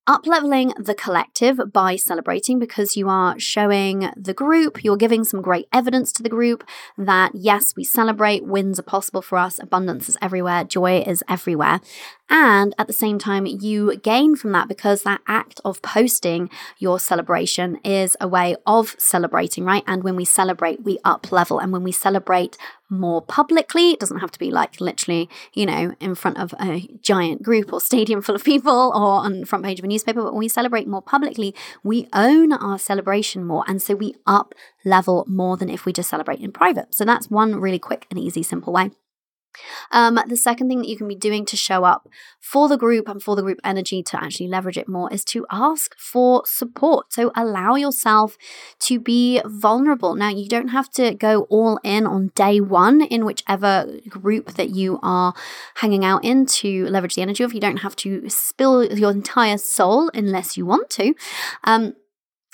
upleveling the collective by celebrating because you are showing the group, you're giving some great evidence to the group that yes, we celebrate, wins are possible for us, abundance is everywhere, joy is everywhere. And at the same time, you gain from that because that act of posting your celebration is a way of celebrating, right? And when we celebrate, we up level. And when we celebrate more publicly, it doesn't have to be like literally, you know, in front of a giant group or stadium full of people or on the front page of a newspaper, but when we celebrate more publicly, we own our celebration more. And so we up level more than if we just celebrate in private. So that's one really quick and easy, simple way. Um, the second thing that you can be doing to show up for the group and for the group energy to actually leverage it more is to ask for support. So allow yourself to be vulnerable. Now, you don't have to go all in on day one in whichever group that you are hanging out in to leverage the energy of. You don't have to spill your entire soul unless you want to. Um,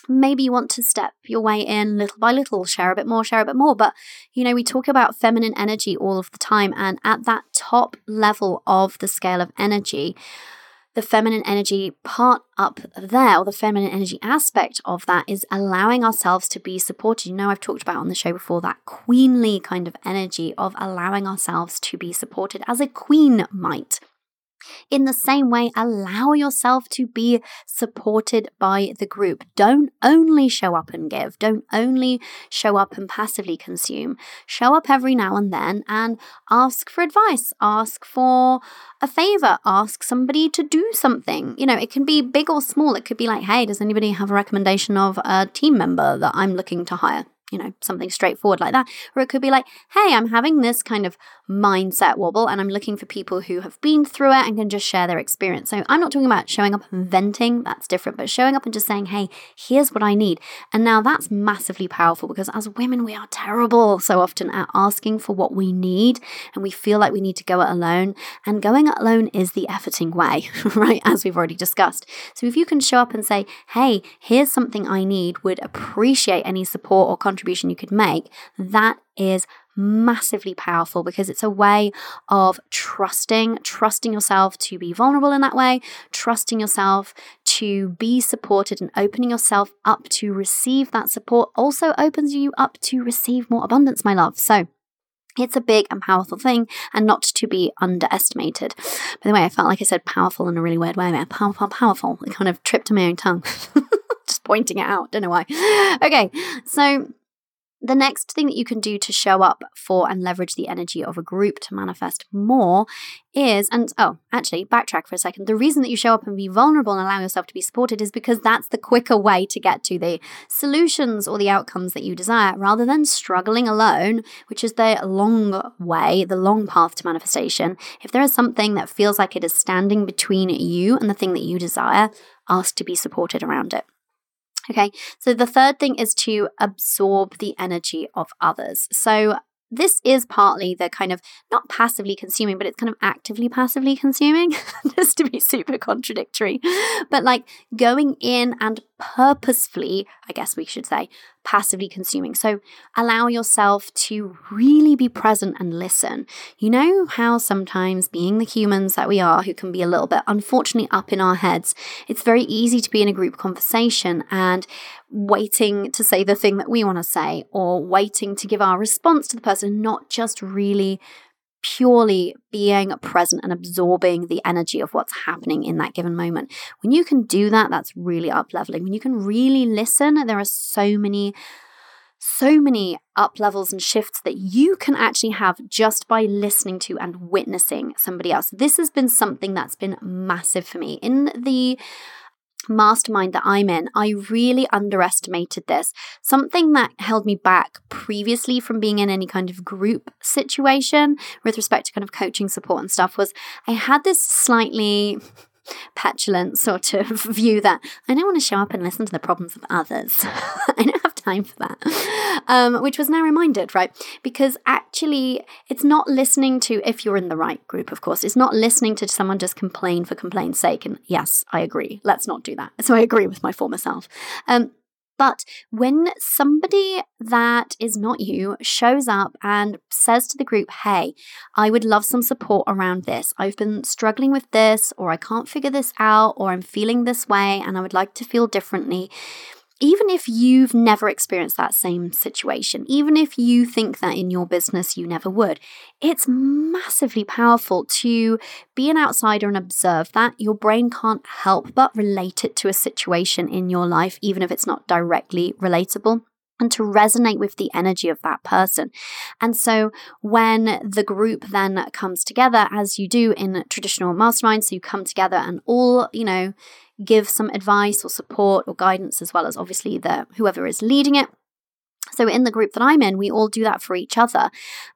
maybe you want to step your way in little by little, share a bit more, share a bit more. But, you know, we talk about feminine energy all of the time. And at that top level of the scale of energy, the feminine energy part up there, or the feminine energy aspect of that, is allowing ourselves to be supported. You know, I've talked about on the show before that queenly kind of energy of allowing ourselves to be supported as a queen might. In the same way, allow yourself to be supported by the group. Don't only show up and give, don't only show up and passively consume. Show up every now and then and ask for advice, ask for a favor, ask somebody to do something. You know, it can be big or small. It could be like, hey, does anybody have a recommendation of a team member that I'm looking to hire? You know, something straightforward like that. Or it could be like, hey, I'm having this kind of mindset wobble and I'm looking for people who have been through it and can just share their experience. So I'm not talking about showing up and venting, that's different, but showing up and just saying, hey, here's what I need. And now that's massively powerful because as women, we are terrible so often at asking for what we need and we feel like we need to go it alone. And going it alone is the efforting way, right? As we've already discussed. So if you can show up and say, hey, here's something I need, would appreciate any support or you could make, that is massively powerful because it's a way of trusting, trusting yourself to be vulnerable in that way, trusting yourself to be supported and opening yourself up to receive that support also opens you up to receive more abundance, my love. So, It's a big and powerful thing and not to be underestimated. By the way, I felt like I said powerful in a really weird way. Man. Powerful, powerful. It kind of tripped my own tongue. Just pointing it out. Don't know why. Okay, so the next thing that you can do to show up for and leverage the energy of a group to manifest more is, and oh, actually, backtrack for a second. The reason that you show up and be vulnerable and allow yourself to be supported is because that's the quicker way to get to the solutions or the outcomes that you desire rather than struggling alone, which is the long way, the long path to manifestation. If there is something that feels like it is standing between you and the thing that you desire, ask to be supported around it. Okay, so the third thing is to absorb the energy of others. So this is partly the kind of not passively consuming, but it's kind of actively passively consuming, just to be super contradictory. But like going in and purposefully, I guess we should say, passively consuming. So allow yourself to really be present and listen. You know how sometimes, being the humans that we are, who can be a little bit unfortunately up in our heads, it's very easy to be in a group conversation and waiting to say the thing that we want to say or waiting to give our response to the person, not just really purely being present and absorbing the energy of what's happening in that given moment. When you can do that, that's really up leveling. When you can really listen, there are so many so many up levels and shifts that you can actually have just by listening to and witnessing somebody else. This has been something that's been massive for me. In the mastermind that I'm in, I really underestimated this. Something that held me back previously from being in any kind of group situation with respect to kind of coaching support and stuff was I had this slightly petulant sort of view that I don't want to show up and listen to the problems of others. I don't have time for that. Um, which was now reminded, right? Because actually, it's not listening to, if you're in the right group, of course, it's not listening to someone just complain for complaint's sake. And yes, I agree. Let's not do that. So I agree with my former self. Um, but when somebody that is not you shows up and says to the group, Hey, I would love some support around this. I've been struggling with this, or I can't figure this out, or I'm feeling this way and I would like to feel differently even if you've never experienced that same situation, even if you think that in your business you never would, it's massively powerful to be an outsider and observe that. Your brain can't help but relate it to a situation in your life, even if it's not directly relatable and to resonate with the energy of that person. And so when the group then comes together, as you do in traditional masterminds, so you come together and all, you know, give some advice or support or guidance, as well as obviously the whoever is leading it. So, in the group that I'm in, we all do that for each other.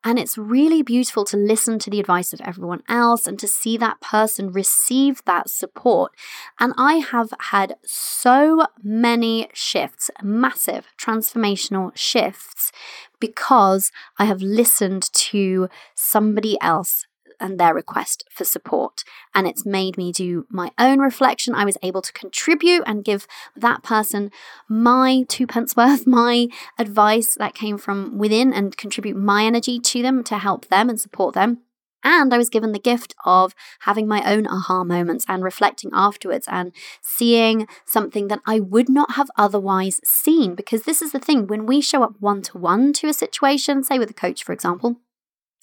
And it's really beautiful to listen to the advice of everyone else and to see that person receive that support. And I have had so many shifts, massive transformational shifts, because I have listened to somebody else and their request for support. And it's made me do my own reflection. I was able to contribute and give that person my two pence worth, my advice that came from within, and contribute my energy to them to help them and support them. And I was given the gift of having my own aha moments and reflecting afterwards and seeing something that I would not have otherwise seen. Because this is the thing when we show up one to one to a situation, say with a coach, for example,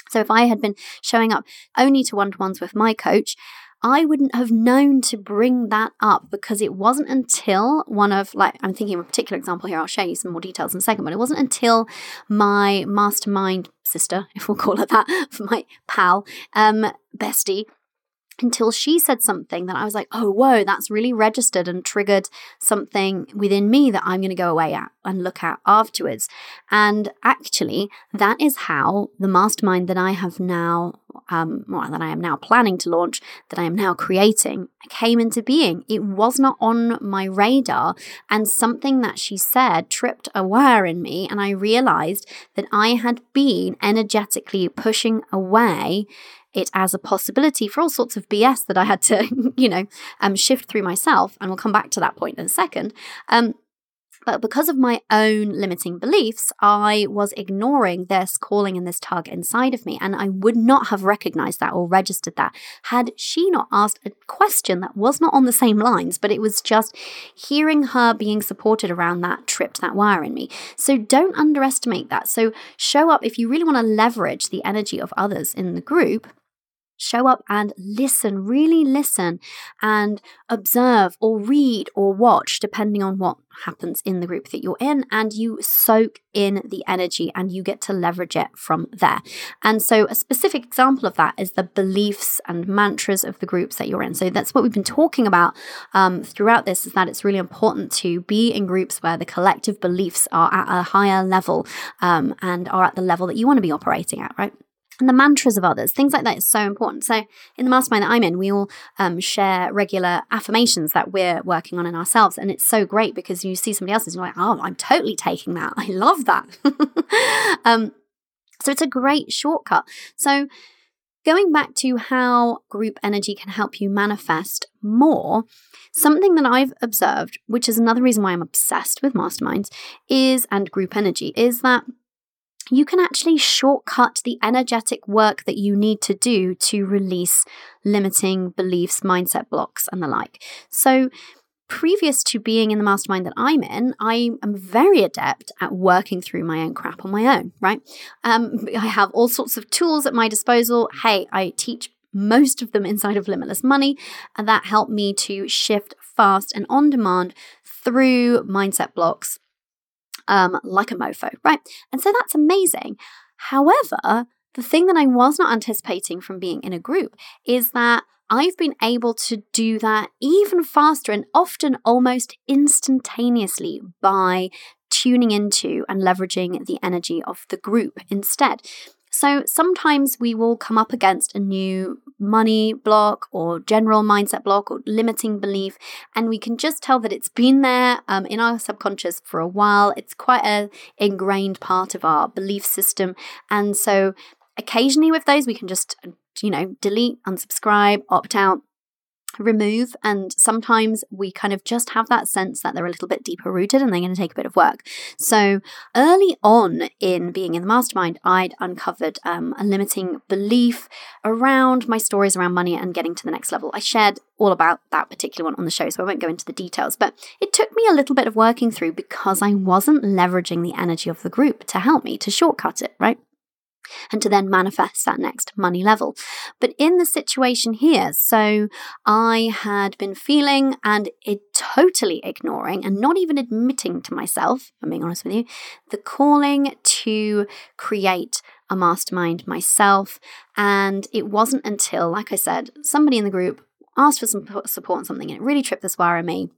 so if I had been showing up only to one to ones with my coach, I wouldn't have known to bring that up because it wasn't until one of, like, I'm thinking of a particular example here, I'll show you some more details in a second, but it wasn't until my mastermind sister, if we'll call it that, my pal, um, bestie, until she said something that I was like, oh, whoa, that's really registered and triggered something within me that I'm going to go away at and look at afterwards. And actually, that is how the mastermind that I have now, um, well, that I am now planning to launch, that I am now creating, came into being. It was not on my radar, and something that she said tripped a wire in me, and I realized that I had been energetically pushing away it as a possibility for all sorts of BS that I had to, you know, um, shift through myself. And we'll come back to that point in a second. Um, But because of my own limiting beliefs, I was ignoring this calling and this tug inside of me. And I would not have recognized that or registered that had she not asked a question that was not on the same lines, but it was just hearing her being supported around that tripped that wire in me. So don't underestimate that. So show up if you really want to leverage the energy of others in the group show up and listen, really listen and observe or read or watch, depending on what happens in the group that you're in. And you soak in the energy and you get to leverage it from there. And so, a specific example of that is the beliefs and mantras of the groups that you're in. So, that's what we've been talking about um, throughout this is that it's really important to be in groups where the collective beliefs are at a higher level um, and are at the level that you want to be operating at, right? And the mantras of others, things like that is so important. So, in the mastermind that I'm in, we all um, share regular affirmations that we're working on in ourselves. And it's so great because you see somebody else's and you're like, oh, I'm totally taking that. I love that. um, so, it's a great shortcut. So, going back to how group energy can help you manifest more, something that I've observed, which is another reason why I'm obsessed with masterminds, is and group energy, is that you can actually shortcut the energetic work that you need to do to release limiting beliefs, mindset blocks, and the like. So, previous to being in the mastermind that I'm in, I am very adept at working through my own crap on my own, right? Um, I have all sorts of tools at my disposal. Hey, I teach most of them inside of Limitless Money, and that helped me to shift fast and on demand through mindset blocks um, like a mofo, right? And so that's amazing. However, the thing that I was not anticipating from being in a group is that I've been able to do that even faster and often almost instantaneously by tuning into and leveraging the energy of the group instead. So sometimes we will come up against a new money block or general mindset block or limiting belief, and we can just tell that it's been there um, in our subconscious for a while. It's quite a ingrained part of our belief system, and so occasionally with those we can just you know delete, unsubscribe, opt out remove. And sometimes we kind of just have that sense that they're a little bit deeper rooted and they're going to take a bit of work. So early on in being in the mastermind, I'd uncovered um, a limiting belief around my stories around money and getting to the next level. I shared all about that particular one on the show, so I won't go into the details, but it took me a little bit of working through because I wasn't leveraging the energy of the group to help me to shortcut it, right? And to then manifest that next money level. But in the situation here, so I had been feeling and it totally ignoring and not even admitting to myself, I'm being honest with you, the calling to create a mastermind myself. And it wasn't until, like I said, somebody in the group asked for some support on something and it really tripped this wire in me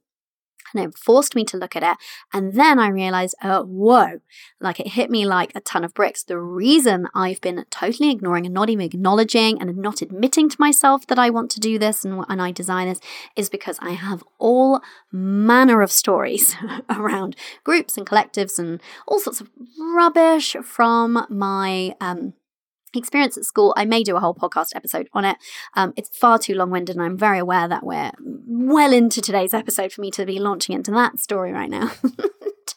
and it forced me to look at it. And then I realized, oh, whoa, like it hit me like a ton of bricks. The reason I've been totally ignoring and not even acknowledging and not admitting to myself that I want to do this and, and I design this is because I have all manner of stories around groups and collectives and all sorts of rubbish from my um, experience at school. I may do a whole podcast episode on it. Um, it's far too long winded, and I'm very aware that we're well into today's episode for me to be launching into that story right now.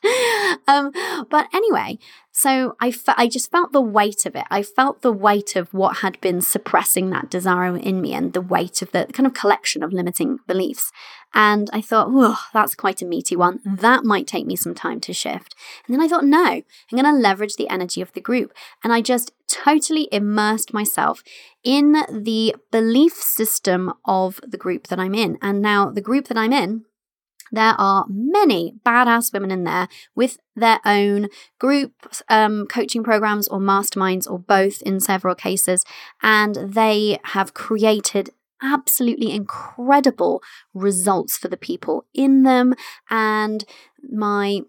um, but anyway, so I, fe- I just felt the weight of it. I felt the weight of what had been suppressing that desire in me and the weight of the kind of collection of limiting beliefs. And I thought, oh, that's quite a meaty one. That might take me some time to shift. And then I thought, no, I'm going to leverage the energy of the group. And I just totally immersed myself in the belief system of the group that I'm in. And now the group that I'm in there are many badass women in there with their own group um, coaching programs or masterminds or both in several cases. And they have created absolutely incredible results for the people in them. And my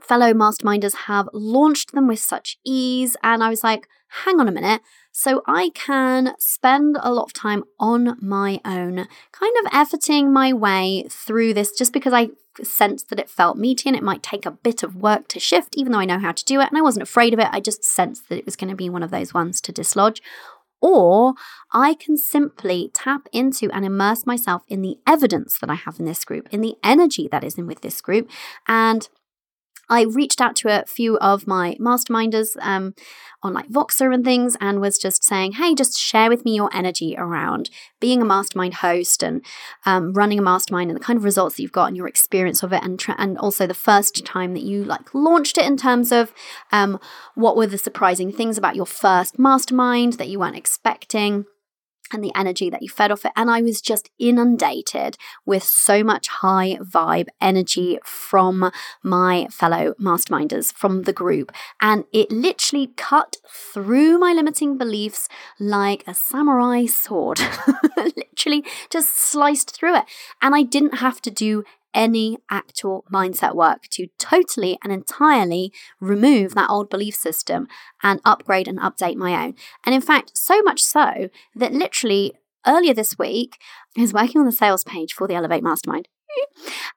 fellow masterminders have launched them with such ease. And I was like, hang on a minute. So I can spend a lot of time on my own, kind of efforting my way through this just because I sensed that it felt meaty and it might take a bit of work to shift, even though I know how to do it. And I wasn't afraid of it. I just sensed that it was going to be one of those ones to dislodge. Or I can simply tap into and immerse myself in the evidence that I have in this group, in the energy that is in with this group, and I reached out to a few of my masterminders um, on like Voxer and things and was just saying, hey, just share with me your energy around being a mastermind host and um, running a mastermind and the kind of results that you've got and your experience of it and, tra- and also the first time that you like launched it in terms of um, what were the surprising things about your first mastermind that you weren't expecting and the energy that you fed off it. And I was just inundated with so much high vibe energy from my fellow masterminders from the group. And it literally cut through my limiting beliefs like a samurai sword. literally just sliced through it. And I didn't have to do any actual mindset work to totally and entirely remove that old belief system and upgrade and update my own. And in fact, so much so that literally earlier this week, I was working on the sales page for the Elevate Mastermind.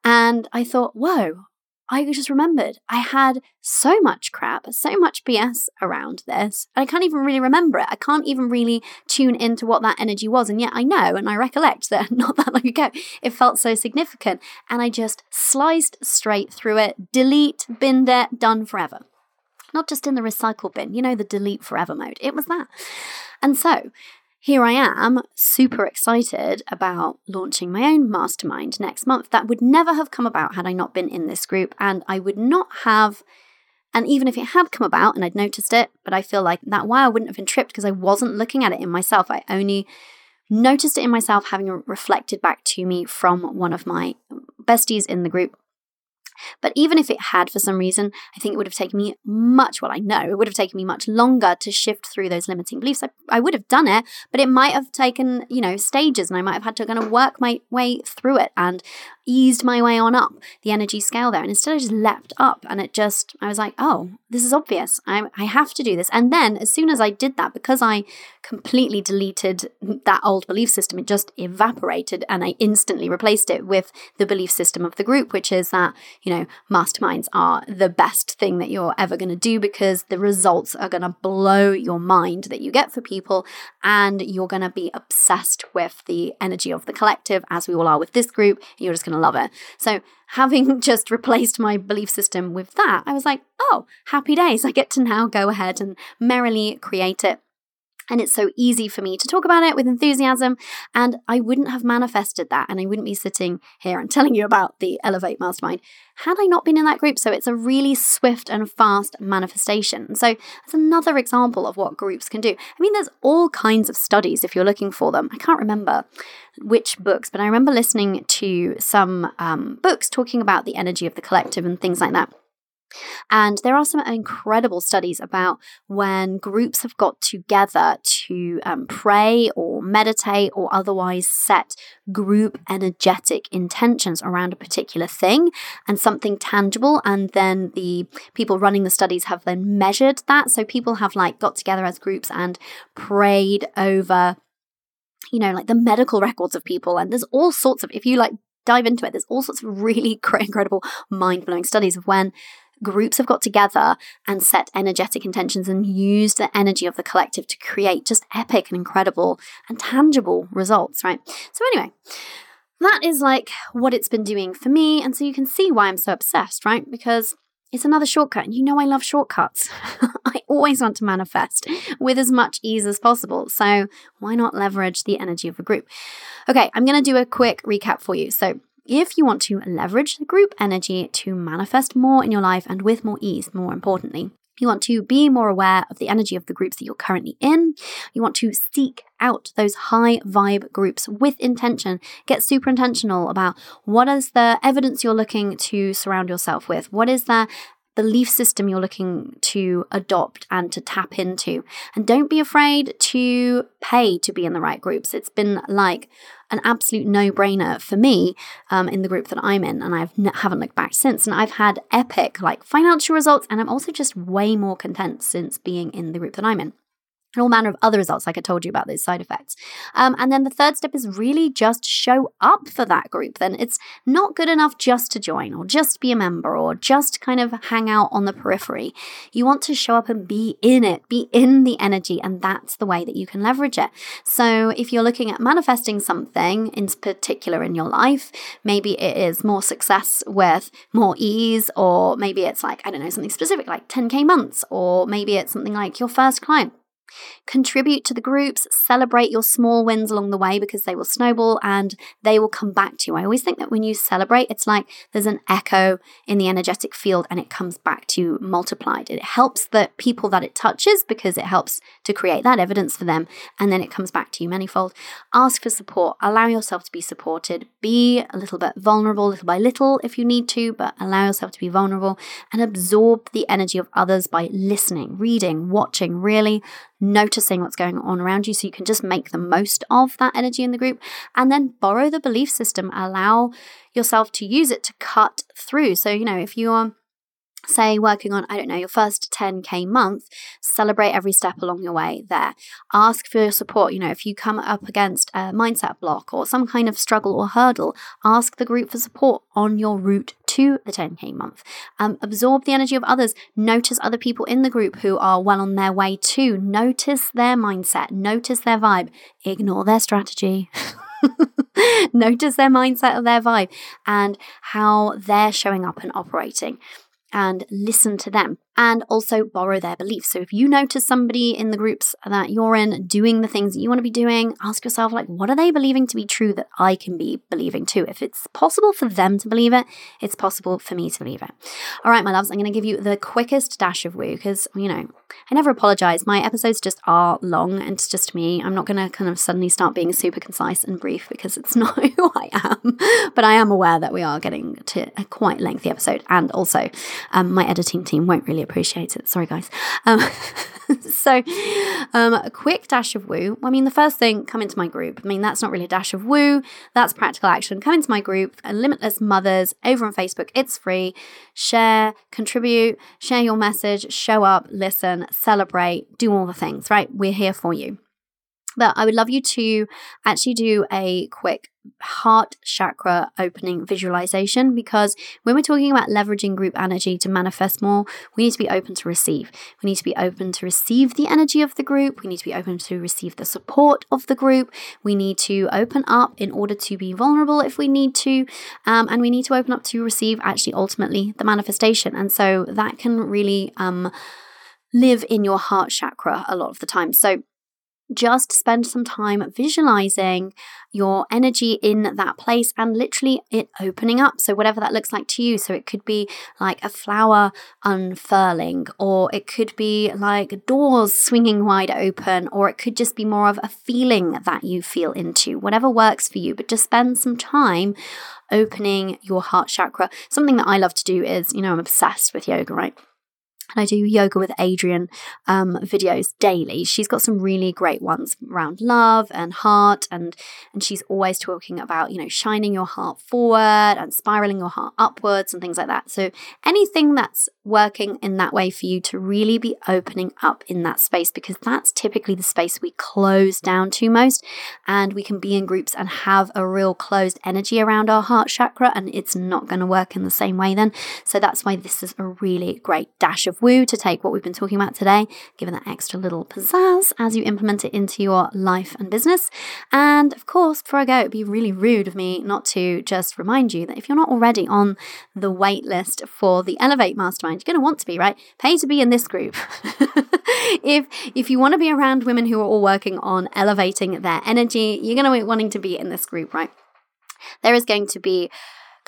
And I thought, whoa, I just remembered I had so much crap, so much BS around this. and I can't even really remember it. I can't even really tune into what that energy was. And yet I know and I recollect that not that long ago, it felt so significant. And I just sliced straight through it, delete, bin it, done forever. Not just in the recycle bin, you know, the delete forever mode. It was that. And so here I am, super excited about launching my own mastermind next month. That would never have come about had I not been in this group, and I would not have. And even if it had come about and I'd noticed it, but I feel like that why I wouldn't have been tripped because I wasn't looking at it in myself. I only noticed it in myself having reflected back to me from one of my besties in the group but even if it had for some reason, I think it would have taken me much, well, I know it would have taken me much longer to shift through those limiting beliefs. I, I would have done it, but it might have taken, you know, stages and I might have had to kind of work my way through it and eased my way on up the energy scale there. And instead, I just leapt up and it just, I was like, oh, this is obvious. I, I have to do this. And then as soon as I did that, because I completely deleted that old belief system, it just evaporated and I instantly replaced it with the belief system of the group, which is that, you know, masterminds are the best thing that you're ever going to do because the results are going to blow your mind that you get for people and you're going to be obsessed with the energy of the collective, as we all are with this group. you're just going to love it. So, having just replaced my belief system with that, I was like, oh, happy days. I get to now go ahead and merrily create it and it's so easy for me to talk about it with enthusiasm. And I wouldn't have manifested that. And I wouldn't be sitting here and telling you about the Elevate Mastermind had I not been in that group. So it's a really swift and fast manifestation. So that's another example of what groups can do. I mean, there's all kinds of studies if you're looking for them. I can't remember which books, but I remember listening to some um, books talking about the energy of the collective and things like that. And there are some incredible studies about when groups have got together to um, pray or meditate or otherwise set group energetic intentions around a particular thing and something tangible. And then the people running the studies have then measured that. So people have like got together as groups and prayed over you know, like the medical records of people. And there's all sorts of, if you like dive into it, there's all sorts of really incredible, mind blowing studies of when groups have got together and set energetic intentions and used the energy of the collective to create just epic and incredible and tangible results, right? So, anyway, that is like what it's been doing for me. And so you can see why I'm so obsessed, right? Because it's another shortcut. And you know, I love shortcuts. I always want to manifest with as much ease as possible. So, why not leverage the energy of a group? Okay, I'm going to do a quick recap for you. So, if you want to leverage the group energy to manifest more in your life and with more ease, more importantly. You want to be more aware of the energy of the groups that you're currently in. You want to seek out those high vibe groups with intention. Get super intentional about what is the evidence you're looking to surround yourself with? What is the belief system you're looking to adopt and to tap into. And don't be afraid to pay to be in the right groups. It's been like an absolute no brainer for me um, in the group that I'm in, and I n- haven't looked back since. And I've had epic like financial results, and I'm also just way more content since being in the group that I'm in. And all manner of other results, like I told you about those side effects. Um, and then the third step is really just show up for that group. Then it's not good enough just to join or just be a member or just kind of hang out on the periphery. You want to show up and be in it, be in the energy, and that's the way that you can leverage it. So if you're looking at manifesting something in particular in your life, maybe it is more success with more ease, or maybe it's like, I don't know, something specific like 10K months, or maybe it's something like your first client Contribute to the groups, celebrate your small wins along the way because they will snowball and they will come back to you. I always think that when you celebrate, it's like there's an echo in the energetic field and it comes back to you multiplied. It helps the people that it touches because it helps to create that evidence for them and then it comes back to you manifold. Ask for support, allow yourself to be supported, be a little bit vulnerable, little by little if you need to, but allow yourself to be vulnerable and absorb the energy of others by listening, reading, watching, really noticing what's going on around you so you can just make the most of that energy in the group and then borrow the belief system. Allow yourself to use it to cut through. So you know if you're say working on i don't know your first 10k month celebrate every step along your way there. Ask for your support you know if you come up against a mindset block or some kind of struggle or hurdle ask the group for support on your route to the 10k month. Um, absorb the energy of others. Notice other people in the group who are well on their way too. Notice their mindset. Notice their vibe. Ignore their strategy. Notice their mindset or their vibe and how they're showing up and operating and listen to them and also borrow their beliefs. So if you notice somebody in the groups that you're in doing the things that you want to be doing, ask yourself like what are they believing to be true that I can be believing too? If it's possible for them to believe it, it's possible for me to believe it. All right, my loves, I'm going to give you the quickest dash of woo because, you know, I never apologize. My episodes just are long and it's just me. I'm not going to kind of suddenly start being super concise and brief because it's not who I am. But I am aware that we are getting to a quite lengthy episode and also um, my editing team won't really appreciate it. Sorry, guys. Um, so, um, a quick dash of woo. I mean, the first thing, come into my group. I mean, that's not really a dash of woo, that's practical action. Come into my group, Limitless Mothers, over on Facebook. It's free. Share, contribute, share your message, show up, listen, celebrate, do all the things, right? We're here for you. But I would love you to actually do a quick heart chakra opening visualization because when we're talking about leveraging group energy to manifest more, we need to be open to receive. We need to be open to receive the energy of the group. We need to be open to receive the support of the group. We need to open up in order to be vulnerable if we need to. Um, and we need to open up to receive actually ultimately the manifestation. And so that can really um, live in your heart chakra a lot of the time. So just spend some time visualizing your energy in that place and literally it opening up. So, whatever that looks like to you. So, it could be like a flower unfurling, or it could be like doors swinging wide open, or it could just be more of a feeling that you feel into, whatever works for you. But just spend some time opening your heart chakra. Something that I love to do is, you know, I'm obsessed with yoga, right? And I do yoga with Adriene um, videos daily. She's got some really great ones around love and heart, and and she's always talking about you know shining your heart forward and spiraling your heart upwards and things like that. So anything that's working in that way for you to really be opening up in that space because that's typically the space we close down to most, and we can be in groups and have a real closed energy around our heart chakra, and it's not going to work in the same way then. So that's why this is a really great dash of woo to take what we've been talking about today, give it that extra little pizzazz as you implement it into your life and business. And of course, before I go, it'd be really rude of me not to just remind you that if you're not already on the wait list for the Elevate Mastermind, you're going to want to be, right? Pay to be in this group. if if you want to be around women who are all working on elevating their energy, you're going to be wanting to be in this group, right? There is going to be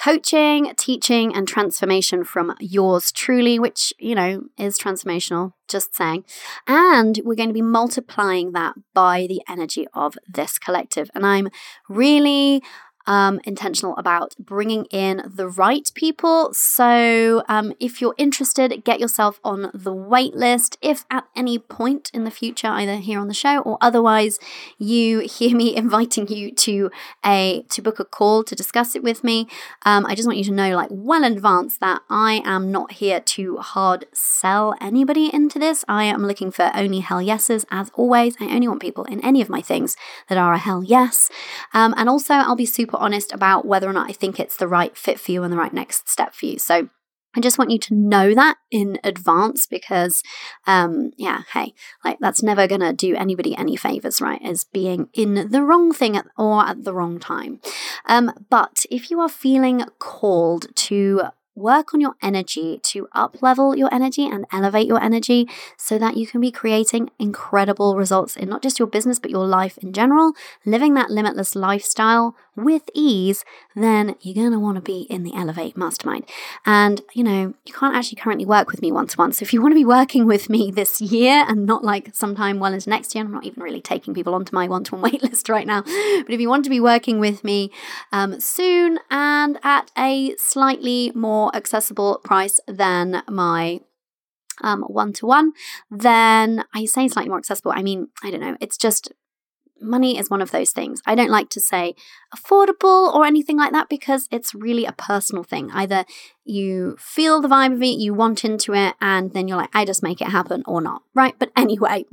coaching, teaching, and transformation from yours truly, which, you know, is transformational, just saying. And we're going to be multiplying that by the energy of this collective. And I'm really um, intentional about bringing in the right people. So, um, if you're interested, get yourself on the wait list. If at any point in the future, either here on the show or otherwise, you hear me inviting you to a to book a call to discuss it with me, um, I just want you to know, like well in advance, that I am not here to hard sell anybody into this. I am looking for only hell yeses, as always. I only want people in any of my things that are a hell yes, um, and also I'll be super super honest about whether or not I think it's the right fit for you and the right next step for you. So I just want you to know that in advance because, um, yeah, hey, like that's never going to do anybody any favors, right? As being in the wrong thing at, or at the wrong time. Um, but if you are feeling called to work on your energy to up level your energy and elevate your energy so that you can be creating incredible results in not just your business but your life in general, living that limitless lifestyle with ease, then you're going to want to be in the Elevate Mastermind. And, you know, you can't actually currently work with me one to one. So if you want to be working with me this year and not like sometime well into next year, I'm not even really taking people onto my one to one waitlist right now. But if you want to be working with me um, soon and at a slightly more accessible price than my one to one, then I say slightly more accessible. I mean, I don't know. It's just money is one of those things. I don't like to say affordable or anything like that because it's really a personal thing. Either you feel the vibe of it, you want into it, and then you're like, I just make it happen or not, right? But anyway,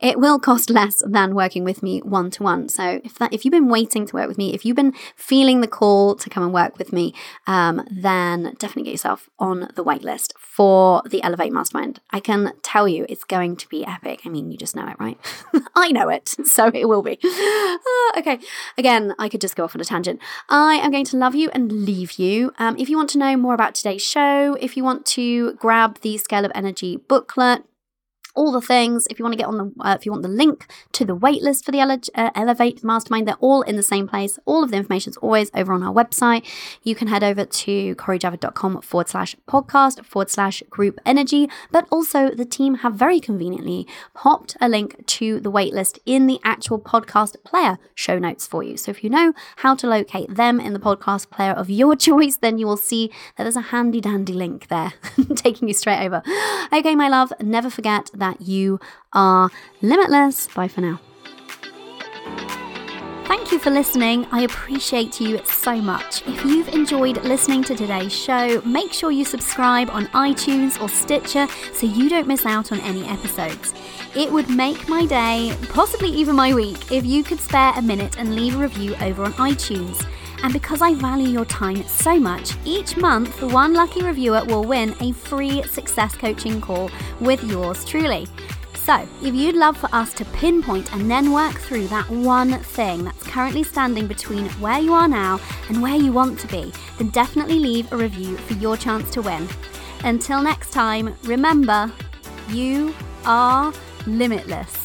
it will cost less than working with me one to one. So if that, if you've been waiting to work with me, if you've been feeling the call to come and work with me, um, then definitely get yourself on the waitlist for the Elevate Mastermind. I can tell you it's going to be epic. I mean, you just know it, right? I know it, so it will be. Uh, okay, again, I could just go off on a tangent. I am going to love you and leave you. Um, if you want to know more about today's show, if you want to grab the Scale of Energy booklet, all the things. If you want to get on the, uh, if you want the link to the waitlist for the Ele- uh, Elevate Mastermind, they're all in the same place. All of the information is always over on our website. You can head over to corijavid.com forward slash podcast forward slash group energy. But also, the team have very conveniently popped a link to the waitlist in the actual podcast player show notes for you. So if you know how to locate them in the podcast player of your choice, then you will see that there's a handy dandy link there taking you straight over. Okay, my love, never forget that you are limitless. Bye for now. Thank you for listening. I appreciate you so much. If you've enjoyed listening to today's show, make sure you subscribe on iTunes or Stitcher so you don't miss out on any episodes. It would make my day, possibly even my week, if you could spare a minute and leave a review over on iTunes. And because I value your time so much, each month one lucky reviewer will win a free success coaching call with yours truly. So, if you'd love for us to pinpoint and then work through that one thing that's currently standing between where you are now and where you want to be, then definitely leave a review for your chance to win. Until next time, remember, you are limitless.